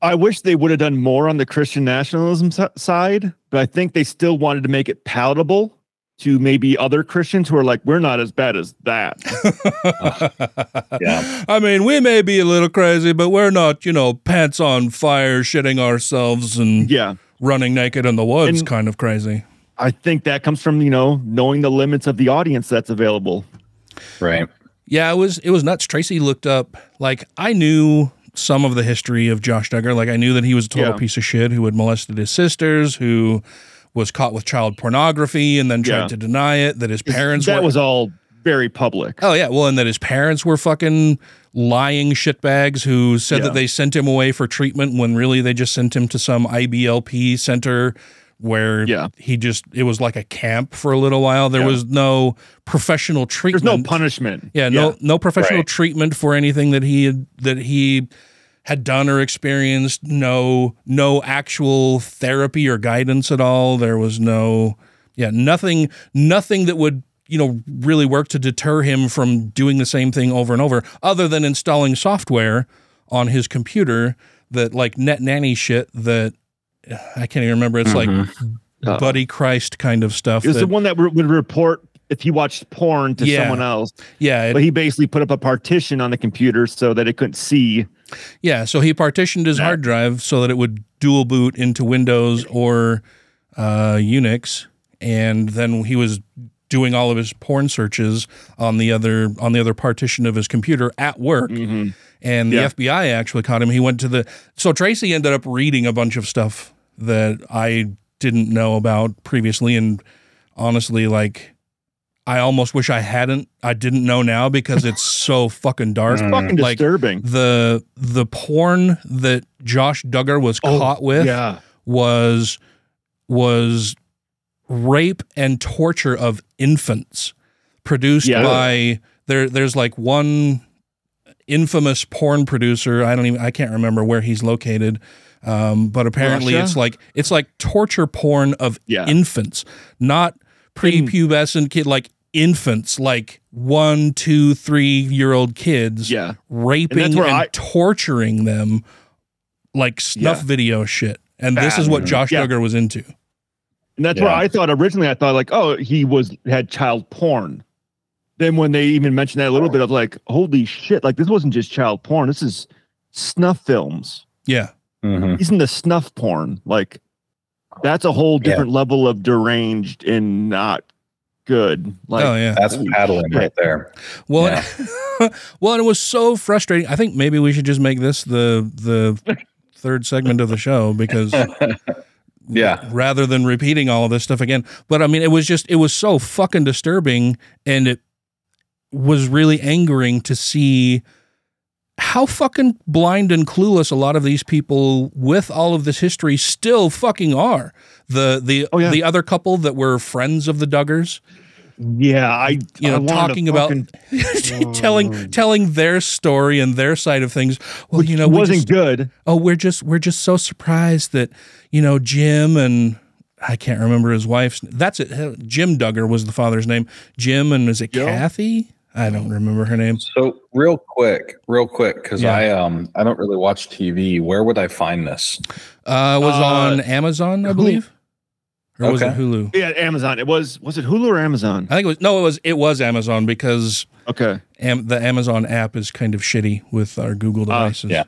I wish they would have done more on the Christian nationalism side, but I think they still wanted to make it palatable to maybe other Christians who are like, we're not as bad as that. (laughs) Yeah. I mean, we may be a little crazy, but we're not, you know, pants on fire, shitting ourselves and yeah. running naked in the woods And- kind of crazy. I think that comes from, you know, knowing the limits of the audience that's available. Right. Yeah, it was it was nuts. Tracy looked up like I knew some of the history of Josh Duggar. Like I knew that he was a total Yeah. piece of shit who had molested his sisters, who was caught with child pornography and then tried Yeah. to deny it, that his parents were that were was all very public. Oh yeah, well, and that his parents were fucking lying shitbags who said Yeah. that they sent him away for treatment when really they just sent him to some IBLP center where Yeah. he just it was like a camp for a little while. There Yeah. was no professional treatment. There's no punishment. Yeah, no no professional Right. treatment for anything that he had that he had done or experienced. No no actual therapy or guidance at all. There was no yeah, nothing nothing that would, you know, really work to deter him from doing the same thing over and over other than installing software on his computer that like net nanny shit that I can't even remember. It's like Uh, Buddy Christ kind of stuff. It was that- the one that re- would report if he watched porn to Yeah. someone else. yeah, it- But he basically put up a partition on the computer so that it couldn't see Yeah, so he partitioned his hard drive so that it would dual boot into Windows or uh, Unix, and then he was doing all of his porn searches on the other on the other partition of his computer at work. And the Yeah. FBI actually caught him. He went to the so Tracy ended up reading a bunch of stuff that I didn't know about previously, and honestly, like. I almost wish I hadn't. I didn't know now because it's (laughs) so fucking dark. It's fucking Like, disturbing. the the porn that Josh Duggar was caught with Oh, yeah. was was rape and torture of infants produced Yeah. by there there's like one infamous porn producer I don't even I can't remember where he's located um, but apparently Russia? it's like it's like torture porn of Yeah. infants not prepubescent kid like infants like one two three year old kids Yeah. raping and, where I- torturing them like snuff Yeah. video shit and this is what Josh Yeah. Duggar was into And that's Yeah. where I thought originally I thought like, oh, he was had child porn. Then when they even mentioned that a little bit, I was like, holy shit, like this wasn't just child porn. This is snuff films. yeah Mhm. He's into snuff porn. Like that's a whole Yeah. different level of deranged and not good. Like oh yeah That's paddling right there. Well, Yeah. (laughs) well, and it was so frustrating. I think maybe we should just make this the the third segment of the show because (laughs) Yeah. rather than repeating all of this stuff again. But I mean, it was just it was so fucking disturbing, and it was really angering to see how fucking blind and clueless a lot of these people with all of this history still fucking are. The the Oh, yeah. the other couple that were friends of the Duggars yeah, I you know, to talking about fucking- (laughs) telling oh. telling their story and their side of things. Well, which you know, wasn't just, good. oh, we're just we're just so surprised that you know Jim and I can't remember his wife's. That's it. Jim Duggar was the father's name. Jim and is it Joe? Kathy? I don't remember her name. So real quick, real quick, because Yeah. I um I don't really watch TV. Where would I find this? Uh, was Uh, on Amazon, I believe, or was it Hulu? Yeah, Amazon. It was was it Hulu or Amazon? I think it was no, it was it was Amazon because Okay. Am, the Amazon app is kind of shitty with our Google Ah, devices. yeah.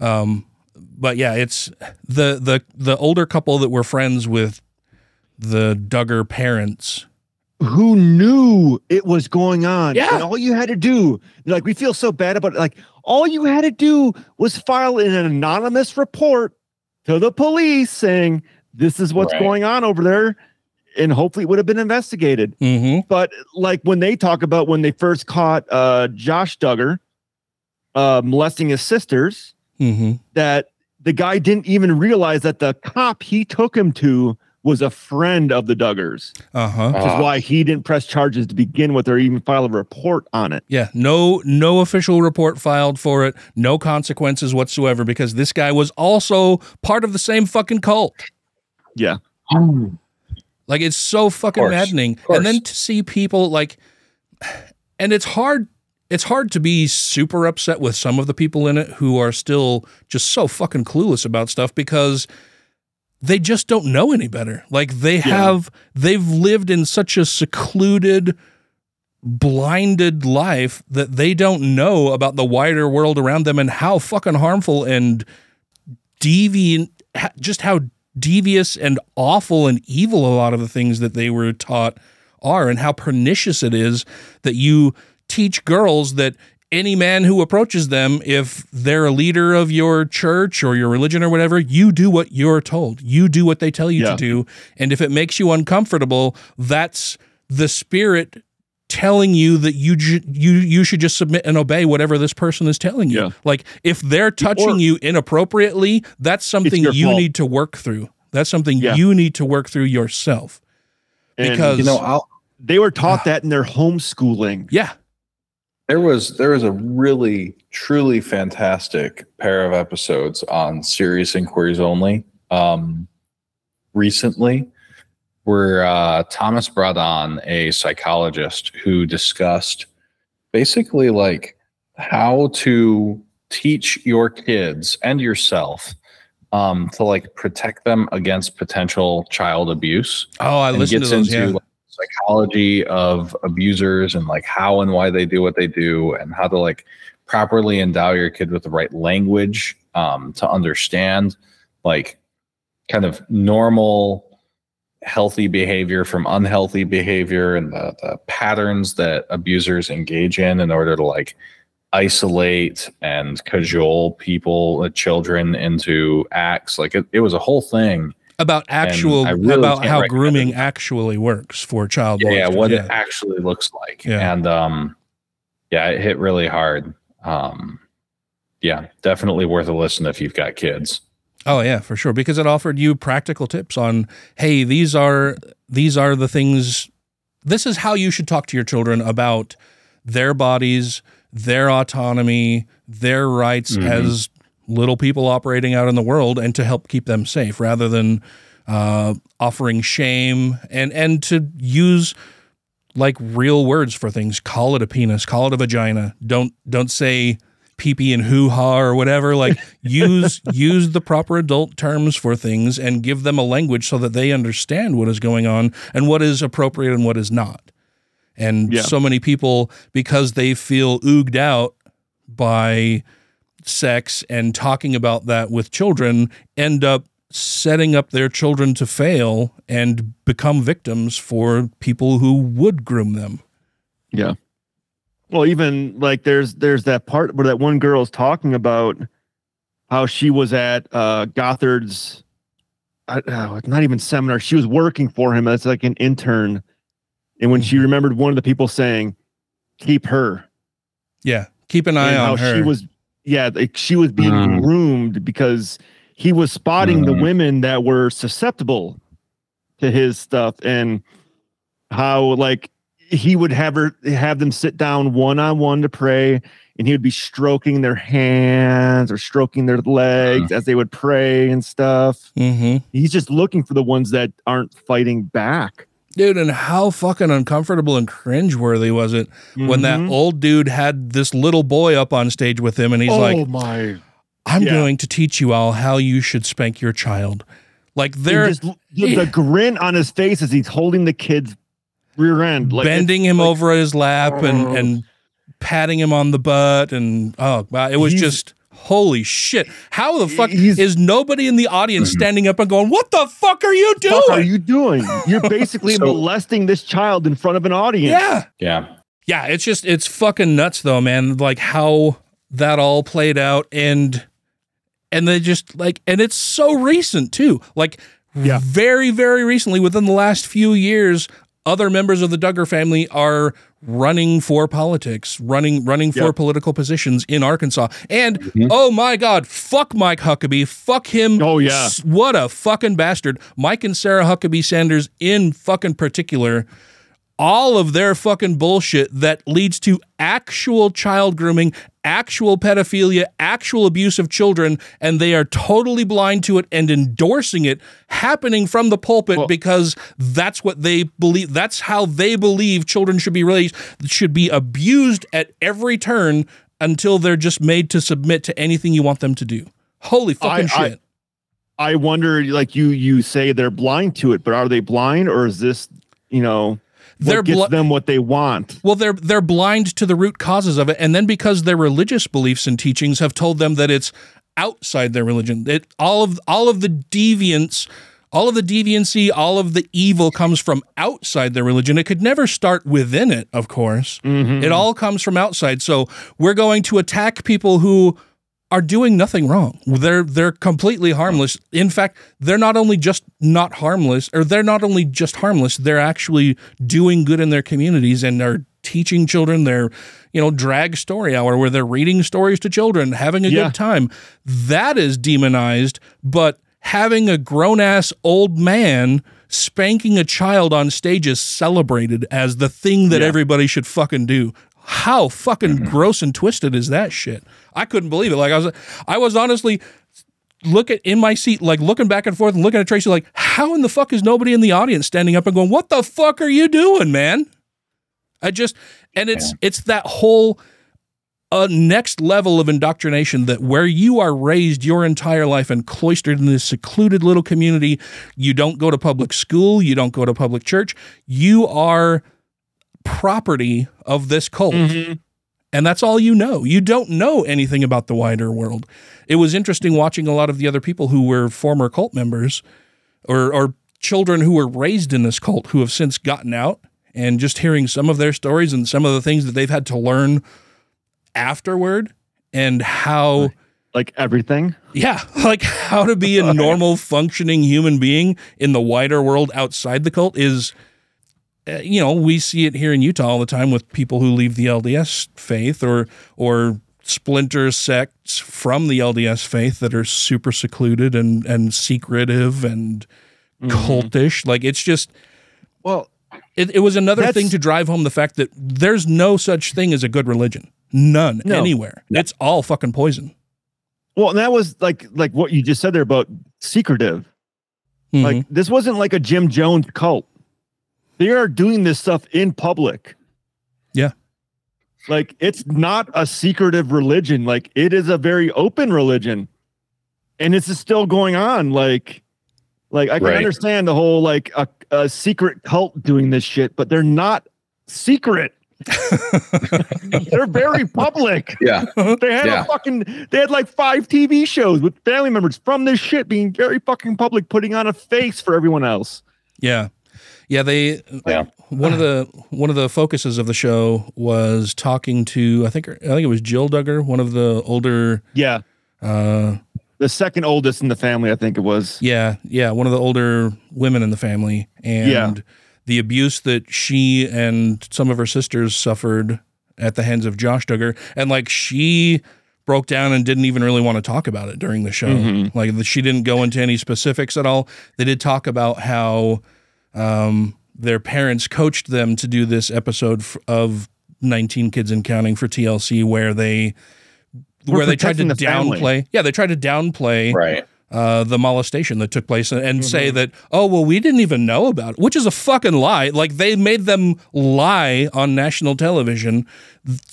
Um, but yeah, it's the the the older couple that were friends with the Duggar parents. Who knew it was going on. Yeah. And all you had to do, like, we feel so bad about it. Like, all you had to do was file an anonymous report to the police saying, this is what's Right. going on over there. And hopefully it would have been investigated. Mm-hmm. But like when they talk about when they first caught uh, Josh Duggar uh, molesting his sisters, Mm-hmm. that the guy didn't even realize that the cop he took him to was a friend of the Duggars Uh huh. which is Ah. why he didn't press charges to begin with or even file a report on it. Yeah. No no official report filed for it. No consequences whatsoever because this guy was also part of the same fucking cult. Yeah. Like it's so fucking course, maddening. And then to see people like and it's hard it's hard to be super upset with some of the people in it who are still just so fucking clueless about stuff because they just don't know any better. Like they have they've lived in such a secluded blinded life that they don't know about the wider world around them and how fucking harmful and deviant just how devious and awful and evil a lot of the things that they were taught are and how pernicious it is that you teach girls that any man who approaches them if they're a leader of your church or your religion or whatever you do what you're told you do what they tell you Yeah. to do and if it makes you uncomfortable that's the spirit telling you that you ju- you you should just submit and obey whatever this person is telling you Yeah. like if they're touching Or- you inappropriately that's something you fault. need to work through that's something Yeah. you need to work through yourself And, because You know, I'll they were taught ah. that in their homeschooling. yeah There was there was a really truly fantastic pair of episodes on Serious Inquiries Only um, recently, where uh, Thomas brought on a psychologist who discussed basically like how to teach your kids and yourself um, to like protect them against potential child abuse. Oh i listened to those into yeah. like, psychology of abusers and like how and why they do what they do and how to like properly endow your kid with the right language um, to understand like kind of normal healthy behavior from unhealthy behavior and the, the patterns that abusers engage in in order to like isolate and cajole people uh, children into acts. Like it, it was a whole thing about actual really about how grooming actually works for child yeah, molesters. what it actually looks like Yeah. and um yeah it hit really hard um yeah definitely worth a listen if you've got kids Oh yeah, for sure. Because it offered you practical tips on, hey, these are these are the things. This is how you should talk to your children about their bodies, their autonomy, their rights Mhm. as little people operating out in the world, and to help keep them safe, rather than uh, offering shame and and to use like real words for things. Call it a penis. Call it a vagina. Don't don't say pee pee and hoo ha or whatever. Like (laughs) use use the proper adult terms for things and give them a language so that they understand what is going on and what is appropriate and what is not. And Yeah. so many people, because they feel ooged out by sex and talking about that with children, end up setting up their children to fail and become victims for people who would groom them. Yeah. Well, even like there's there's that part where that one girl is talking about how she was at uh Gothard's uh, uh, not even seminar. She was working for him as like an intern. And when Mm-hmm. she remembered one of the people saying, keep her. Yeah. Keep an eye and on how her. she was yeah, like she was being Mm. groomed because he was spotting the Mm. women that were susceptible to his stuff and how like he would have her have them sit down one on one to pray and he would be stroking their hands or stroking their legs as they would pray and stuff. Mm-hmm. He's just looking for the ones that aren't fighting back. Dude, and how fucking uncomfortable and cringeworthy was it when that Mhm. old dude had this little boy up on stage with him and he's oh like, my I'm yeah. going to teach you all how you should spank your child. Like they're the, grin on his face as he's holding the kid's rear end, like bending him over his lap and, Oh. and patting him on the butt and oh wow, it was just holy shit. How the fuck is nobody in the audience mm-hmm. standing up and going, What the fuck are you doing? fuck are you doing? You're (laughs) basically molesting this child in front of an audience. Yeah. yeah Yeah, it's just it's fucking nuts though, man. Like how that all played out and and they just like and it's so recent too. Like yeah. very very recently within the last few years other members of the Duggar family are running for politics, running running for Yep. political positions in Arkansas. And mm-hmm. oh my god, fuck Mike Huckabee. Fuck him. Oh, yeah. What a fucking bastard. Mike and Sarah Huckabee Sanders in fucking particular all of their fucking bullshit that leads to actual child grooming, actual pedophilia, actual abuse of children, and they are totally blind to it and endorsing it happening from the pulpit because that's what they believe. That's how they believe children should be raised, should be abused at every turn until they're just made to submit to anything you want them to do. Holy fucking I- shit. I wonder, like you you say they're blind to it, but are they blind or is this, you know, They're what gets bl- them what they want? Well, they're they're blind to the root causes of it, and then because their religious beliefs and teachings have told them that it's outside their religion, that all of all of the deviance, all of the deviancy, all of the evil comes from outside their religion. It could never start within it, of course. Mm-hmm. It all comes from outside. So we're going to attack people who are doing nothing wrong. They're they're completely harmless. In fact, they're not only just not harmless, or they're not only just harmless, they're actually doing good in their communities and are teaching children their, you know, drag story hour where they're reading stories to children, having a Yeah. good time. That is demonized, but having a grown ass old man spanking a child on stage is celebrated as the thing that Yeah. everybody should fucking do. How fucking mm-hmm. gross and twisted is that shit? I couldn't believe it. Like I was, I was honestly looking in my seat, like looking back and forth and looking at Tracy, like how in the fuck is nobody in the audience standing up and going, "What the fuck are you doing, man?" I just, and it's it's that whole a next level of indoctrination that where you are raised your entire life and cloistered in this secluded little community, you don't go to public school, you don't go to public church, you are property of this cult. Mm-hmm. And that's all you know. You don't know anything about the wider world. It was interesting watching a lot of the other people who were former cult members or, or children who were raised in this cult who have since gotten out and just hearing some of their stories and some of the things that they've had to learn afterward and how like everything yeah (laughs) like how to be a (laughs) normal functioning human being in the wider world outside the cult is uh, you know we see it here in Utah all the time with people who leave the LDS faith or or splinter sects from the LDS faith that are super secluded and and secretive and cultish like it's just well it, it was another thing to drive home the fact that there's no such thing as a good religion none No. anywhere it's all fucking poison Well, and that was like like what you just said there about secretive. Mm-hmm. Like this wasn't like a Jim Jones cult. They are doing this stuff in public. Yeah. Like it's not a secretive religion. Like it is a very open religion. And this is still going on. Like like I can Right. understand the whole like a, a secret cult doing this shit, but they're not secret. (laughs) they're very public. Yeah. They had Yeah. a fucking they had like five TV shows with family members from this shit being very fucking public, putting on a face for everyone else. Yeah. Yeah, they Yeah. one of the one of the focuses of the show was talking to I think I think it was Jill Duggar, one of the older Yeah. uh The second oldest in the family, I think it was. yeah, yeah, one of the older women in the family and Yeah. the abuse that she and some of her sisters suffered at the hands of Josh Duggar and like she broke down and didn't even really want to talk about it during the show. Mhm. Like she didn't go into any specifics at all. They did talk about how um, their parents coached them to do this episode of 19 Kids and Counting for TLC where they We're where they tried to the family. downplay. Yeah, they tried to downplay Right. Uh, the molestation that took place and, and say Mm-hmm. that, oh, well, we didn't even know about it, which is a fucking lie. Like they made them lie on national television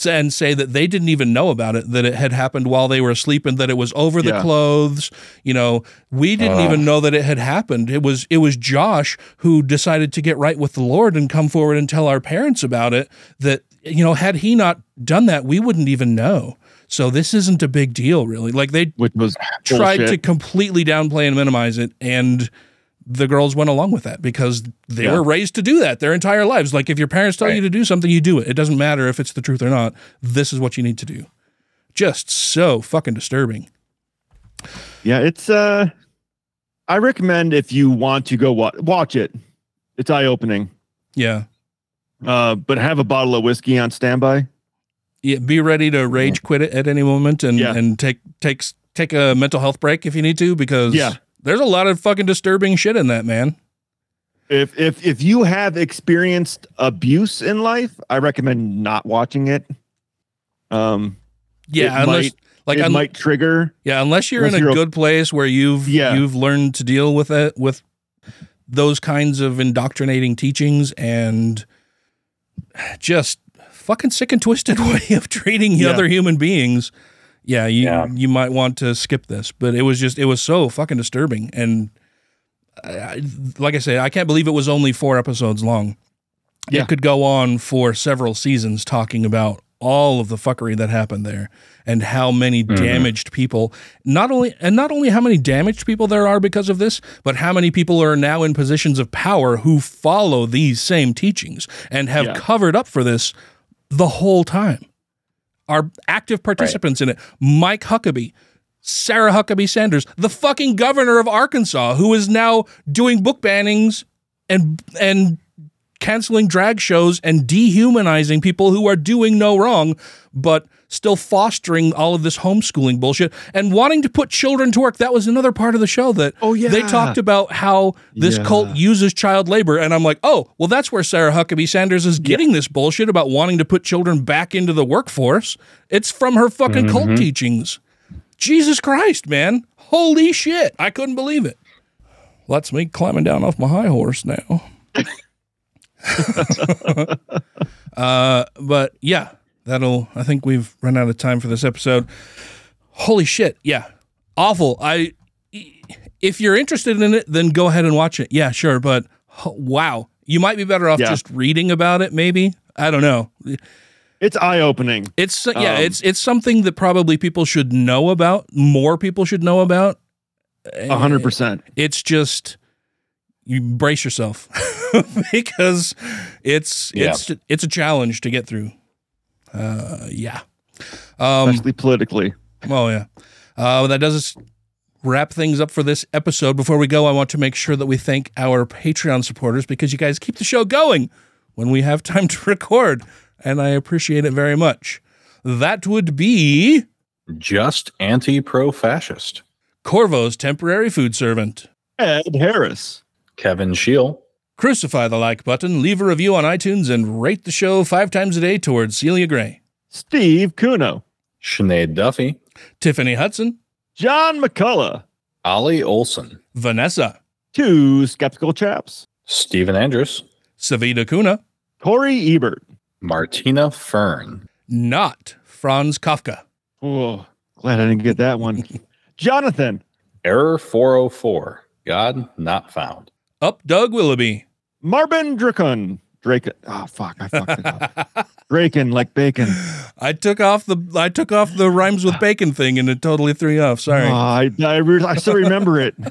and say that they didn't even know about it, that it had happened while they were asleep and that it was over the Yeah. clothes. You know, we didn't Ugh. even know that it had happened. It was it was Josh who decided to get right with the Lord and come forward and tell our parents about it. That you know, had he not done that, we wouldn't even know. So this isn't a big deal, really. Like they Which was tried to completely downplay and minimize it and the girls went along with that because they Yeah. were raised to do that their entire lives like if your parents tell you to do something you do it it doesn't matter if it's the truth or not this is what you need to do just so fucking disturbing Yeah, it's uh I recommend if you want to go watch watch it. It's eye opening. yeah Uh but have a bottle of whiskey on standby. Yeah be ready to rage quit it at any moment and Yeah. and take takes take a mental health break if you need to because Yeah. there's a lot of fucking disturbing shit in that man If if if you have experienced abuse in life, I recommend not watching it. Um yeah it unless might, like it un- might trigger. Yeah, unless you're Unless in a you're a- good place where you've Yeah. you've learned to deal with it with those kinds of indoctrinating teachings and just fucking sick and twisted (laughs) way of treating Yeah. other human beings. Yeah, you Yeah. you might want to skip this, but it was just it was so fucking disturbing and I, like I said, I can't believe it was only 4 episodes long. Yeah. It could go on for several seasons talking about all of the fuckery that happened there and how many mm-hmm. damaged people not only and not only how many damaged people there are because of this but how many people are now in positions of power who follow these same teachings and have Yeah. covered up for this the whole time. Are active participants in it mike huckabee sarah huckabee sanders the fucking governor of arkansas who is now doing book bannings and and canceling drag shows and dehumanizing people who are doing no wrong, but still fostering all of this homeschooling bullshit and wanting to put children to work. That was another part of the show that Oh, yeah. they talked about how this Yeah. cult uses child labor. And I'm like, oh, well, that's where Sarah Huckabee Sanders is getting this bullshit about wanting to put children back into the workforce. It's from her fucking cult mm-hmm. teachings. Jesus Christ, man. Holy shit. I couldn't believe it. That's me climbing down off my high horse now. (laughs) (laughs) uh, but yeah, that'll. I think we've run out of time for this episode. Holy shit! Yeah, awful. I. If you're interested in it, then go ahead and watch it. Yeah, sure. But wow, you might be better off Yeah. just reading about it. Maybe I don't know. It's eye opening. It's yeah, Um, it's it's something that probably people should know about. More people should know about. A hundred percent. It's just you brace yourself (laughs) because it's Yeah. it's it's a challenge to get through. Uh, yeah. Um, Especially politically. well, yeah. Uh, that does us wrap things up for this episode. Before we go, I want to make sure that we thank our Patreon supporters because you guys keep the show going when we have time to (laughs) record, and I appreciate it very much. That would be Just anti pro fascist. Corvo's temporary food servant. Ed Harris. Kevin Scheel. Crucify the like button, leave a review on iTunes, and rate the show five times a day towards Celia Gray. Steve Kuno. Sinead Duffy. Tiffany Hudson. John McCullough. Ollie Olson. Vanessa. Two skeptical chaps. Stephen Andrews. Savita Kuna. Corey Ebert. Martina Fern. Not Franz Kafka. Oh, glad I didn't get that one. (laughs) Jonathan. Error 404. God not found. Up Doug Willoughby. Marvin Dracon. Drake. Oh fuck! I fucked it up. (laughs) Draken like bacon. I took off the I took off the rhymes with bacon thing and it totally threw you off. Sorry. Oh, I I, re- I still remember it. (laughs)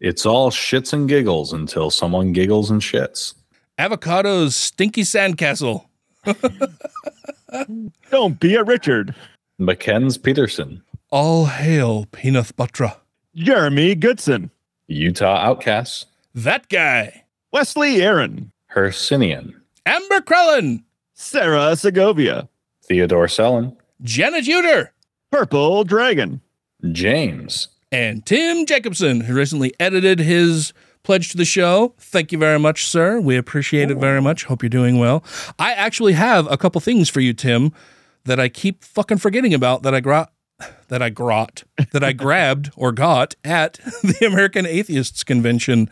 It's all shits and giggles until someone giggles and shits. Avocado's stinky sandcastle. (laughs) Don't be a Richard. Mackenzie Peterson. All hail peanut butter. Jeremy Goodson. Utah Outcasts. That guy. Wesley Aaron. Hercinian. Amber Crellin. Sarah Segovia. Theodore Sellen. Janet Uter. Purple Dragon. James. And Tim Jacobson, who recently edited his pledge to the show. Thank you very much, sir. We appreciate it very much. Hope you're doing well. I actually have a couple things for you, Tim, that I keep fucking forgetting about that I got that I grot that I (laughs) grabbed or got at (laughs) the American Atheists Convention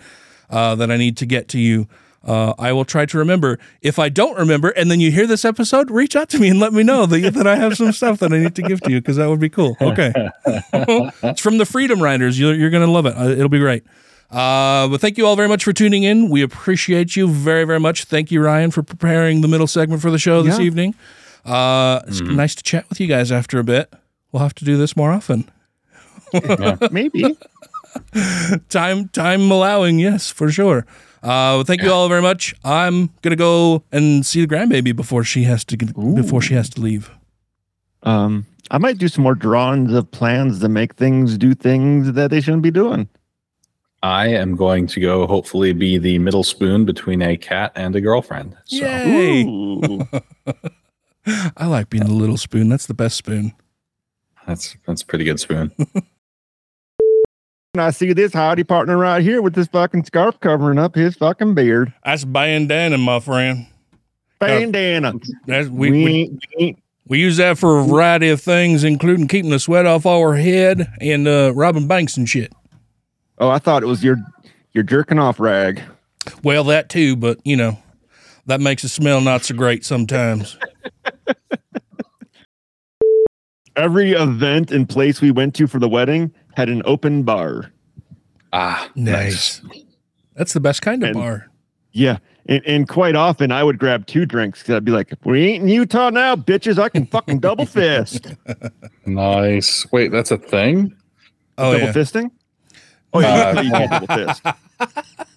uh, that I need to get to you. Uh, I will try to remember. If I don't remember, and then you hear this episode, reach out to me and let me know that, that I have some stuff that I need to give to you because that would be cool. Okay, (laughs) it's from the Freedom Riders. You're, you're gonna love it. Uh, it'll be great. Uh, but thank you all very much for tuning in. We appreciate you very, very much. Thank you, Ryan, for preparing the middle segment for the show this Yeah. evening. Uh, it's nice to chat with you guys after a bit. We'll have to do this more often. (laughs) Maybe. (laughs) time time allowing, yes, for sure. Uh, well, thank you all very much. I'm gonna go and see the grandbaby before she has to get, before she has to leave. Um, I might do some more drawings of plans to make things do things that they shouldn't be doing. I am going to go hopefully be the middle spoon between a cat and a girlfriend. So Yay! (laughs) I like being the little spoon. That's the best spoon. that's that's a pretty good spoon. (laughs) And I see this howdy partner right here with this fucking scarf covering up his fucking beard. That's bandana, my friend. Bandana. That's, we, We we, we use that for a variety of things, including keeping the sweat off our head and uh, robbing banks and shit. Oh, I thought it was your your jerking off rag. Well, that too, but you know, that makes it smell not so great sometimes. (laughs) Every event and place we went to for the wedding had an open bar. Ah, Nice. That's the best kind of And- bar. Yeah. And, and quite often I would grab two drinks because I'd be like, we ain't in Utah now, bitches. I can fucking double fist. (laughs) Nice. Wait, that's a thing? Oh double yeah. fisting? Oh, yeah. Uh, you can double fist. (laughs)